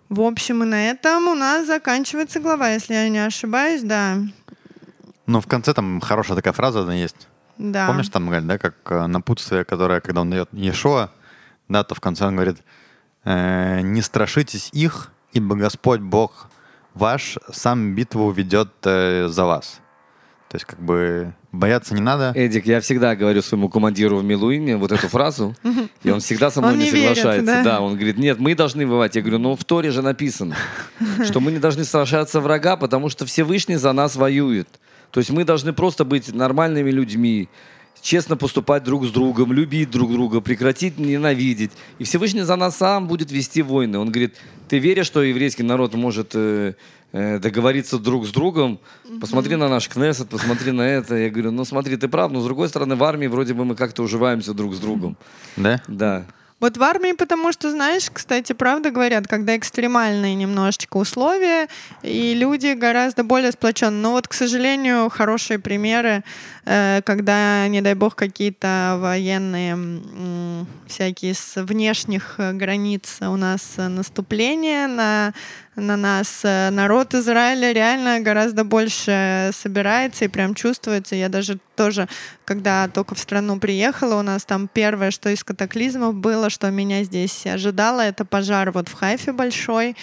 В общем, и на этом у нас заканчивается глава, если я не ошибаюсь, да. Ну, в конце там хорошая такая фраза есть. Да. Помнишь, там, да, как э, напутствие, которое, когда он дает Ешуа, да, то в конце он говорит, э, не страшитесь их, ибо Господь Бог ваш сам битву ведет э, за вас. То есть как бы бояться не надо. Эдик, я всегда говорю своему командиру в Милуине вот эту фразу, и он всегда со мной Он не не верит, соглашается. да? он говорит, нет, мы должны воевать. Я говорю, ну в Торе же написано, что мы не должны сражаться врага, потому что Всевышний за нас воюет. То есть мы должны просто быть нормальными людьми, честно поступать друг с другом, любить друг друга, прекратить ненавидеть. И Всевышний за нас сам будет вести войны. Он говорит, ты веришь, что еврейский народ может э, э, договориться друг с другом? Посмотри на наш Кнессет, посмотри на это. Я говорю, ну смотри, ты прав, но с другой стороны в армии вроде бы мы как-то уживаемся друг с другом. Да? Да. Вот в армии, потому что, знаешь, кстати, правда говорят, когда экстремальные немножечко условия, и люди гораздо более сплоченные. Но вот, к сожалению, хорошие примеры, когда, не дай бог, какие-то военные всякие с внешних э, границ у нас э, наступления на на нас э, народ Израиля реально гораздо больше собирается и прям чувствуется. Я даже тоже, когда только в страну приехала, у нас там первое, что из катаклизмов было, что меня здесь ожидало, это пожар вот в Хайфе большой.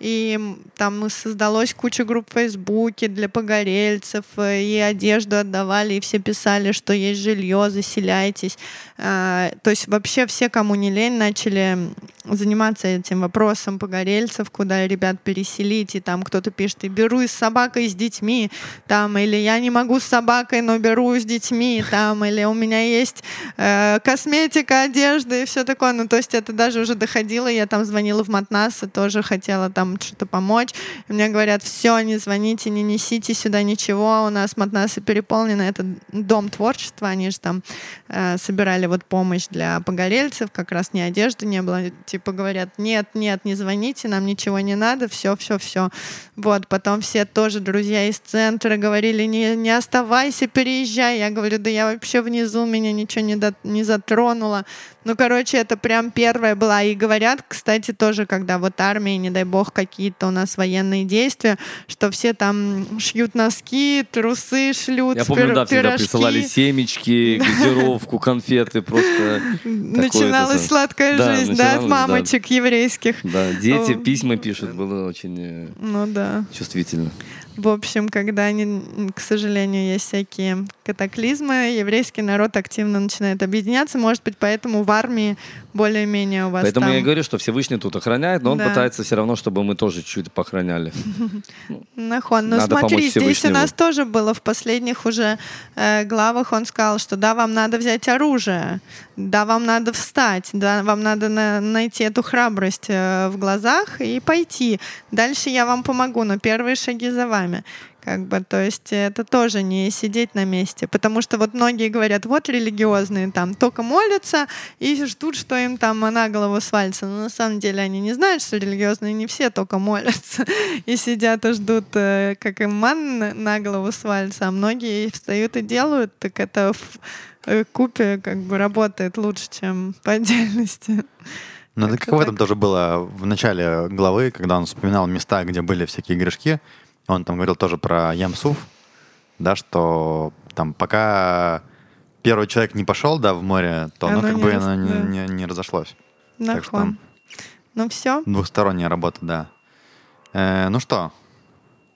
И там создалось куча групп в Фейсбуке для погорельцев, э, и одежду отдавали, и все писали, что есть жилье, заселяйтесь. А, То есть вообще все, кому не лень, начали заниматься этим вопросом погорельцев, куда ребят переселить, и там кто-то пишет, и беру с собакой, с детьми, там, или я не могу с собакой, но беру с детьми, там, или у меня есть э, косметика, одежда и все такое. Ну, то есть это даже уже доходило, я там звонила в Матнас и тоже хотела там что-то помочь. И мне говорят, все, не звоните, не несите сюда ничего, у нас Матнасы переполнены, это дом творчества, они же там э, собирали вот помощь для погорельцев, как раз ни одежды не было, типа говорят, нет, нет, не звоните, нам ничего не надо, все, все, все. Вот, потом все тоже друзья из центра говорили, не, не оставайся, переезжай. Я говорю, да я вообще внизу, меня ничего не, до- не затронуло. Ну, короче, это прям первая была. И говорят, кстати, тоже, когда вот армии, не дай бог, какие-то у нас военные действия, что все там шьют носки, трусы шлют, Я помню, пир- да, всегда пирожки. присылали семечки, газировку, конфеты, просто... Начиналась сладкая жизнь, да, от мамочек еврейских. Да, дети письма пишут, было очень э, Ну чувствительно. В общем, когда, они, к сожалению, есть всякие катаклизмы, еврейский народ активно начинает объединяться. Может быть, поэтому в армии более-менее у вас Поэтому там... я и говорю, что Всевышний тут охраняет, но он Да. пытается все равно, чтобы мы тоже чуть похороняли. Нахон. Ну смотри, здесь у нас тоже было в последних уже э, главах, он сказал, что да, вам надо взять оружие, да, вам надо встать, да, вам надо на- найти эту храбрость э, в глазах и пойти. Дальше я вам помогу, но первые шаги за вами. Как бы, то есть это тоже не сидеть на месте. Потому что вот многие говорят, вот религиозные там только молятся и ждут, что им там на голову свалится. Но на самом деле они не знают, что религиозные не все только молятся и сидят и ждут, э, как им ман на- голову свалится. А многие встают и делают, так это в э, купе как бы работает лучше, чем по отдельности. Ну, Как-то как в этом так. тоже было в начале главы, когда он вспоминал места, где были всякие грешки. Он там говорил тоже про Ямсуф, да, что там пока первый человек не пошел, да, в море, то оно Оно как бы рас- оно не, да. не- не разошлось. Так что Нахон. Ну все, двухсторонняя работа, да. Э, ну что,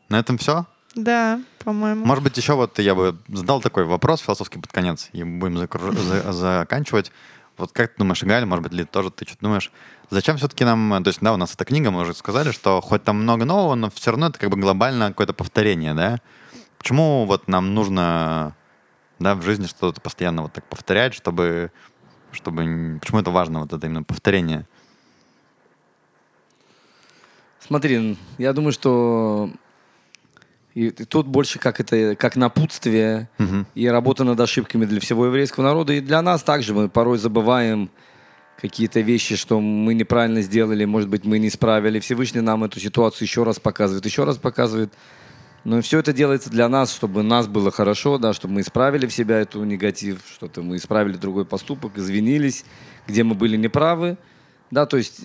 на этом все. да, по-моему. Может быть, еще вот я бы задал такой вопрос философский под конец, и будем закру- за- заканчивать. Вот как ты думаешь, Галя, может быть, ли тоже ты что-то думаешь, зачем все-таки нам, э, то есть, да, у нас эта книга, мы уже сказали, что хоть там много нового, но все равно это как бы глобально какое-то повторение, да? Почему вот нам нужно, да, в жизни что-то постоянно вот так повторять, чтобы, чтобы, почему это важно, вот это именно повторение? Смотри, я думаю, что и тут больше как это как напутствие Мгм. и работа над ошибками для всего еврейского народа. И для нас также мы порой забываем какие-то вещи, что мы неправильно сделали, может быть, мы не исправили. Всевышний нам эту ситуацию еще раз показывает, еще раз показывает. Но все это делается для нас, чтобы нас было хорошо, да, чтобы мы исправили в себя эту негатив, что-то мы исправили другой поступок, извинились, где мы были неправы. Да, то есть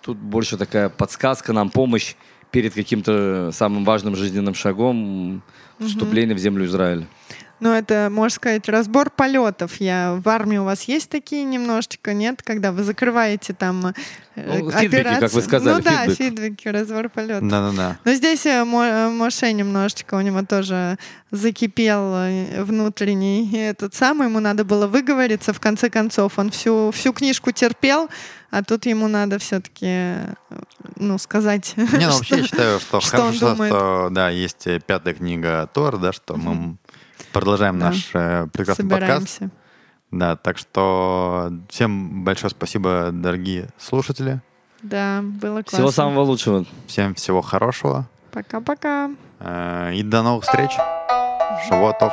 тут больше такая подсказка нам, помощь перед каким-то самым важным жизненным шагом м, вступления в землю Израиля. ну, это, можно сказать, разбор полетов. Я в армии у вас есть такие немножечко, нет? Когда вы закрываете там э, Ну, фидбэки, операцию. как вы сказали, Ну да, фидбэк. фидбэки, разбор полетов. Да-да-да. Но здесь э, Мо- э, Моше немножечко, у него тоже закипел внутренний этот самый, ему надо было выговориться, в конце концов. Он всю, всю книжку терпел, а тут ему надо все-таки, ну, сказать, Не, ну вообще я считаю, что, что хорошо, что да, есть пятая книга Тор, да, что мы продолжаем Да. наш э, прекрасный подкаст. собираемся. Да, так что всем большое спасибо, дорогие слушатели. Да, было классно. Всего самого лучшего. Всем всего хорошего. Пока-пока. Э, И до новых встреч. Шавуатов.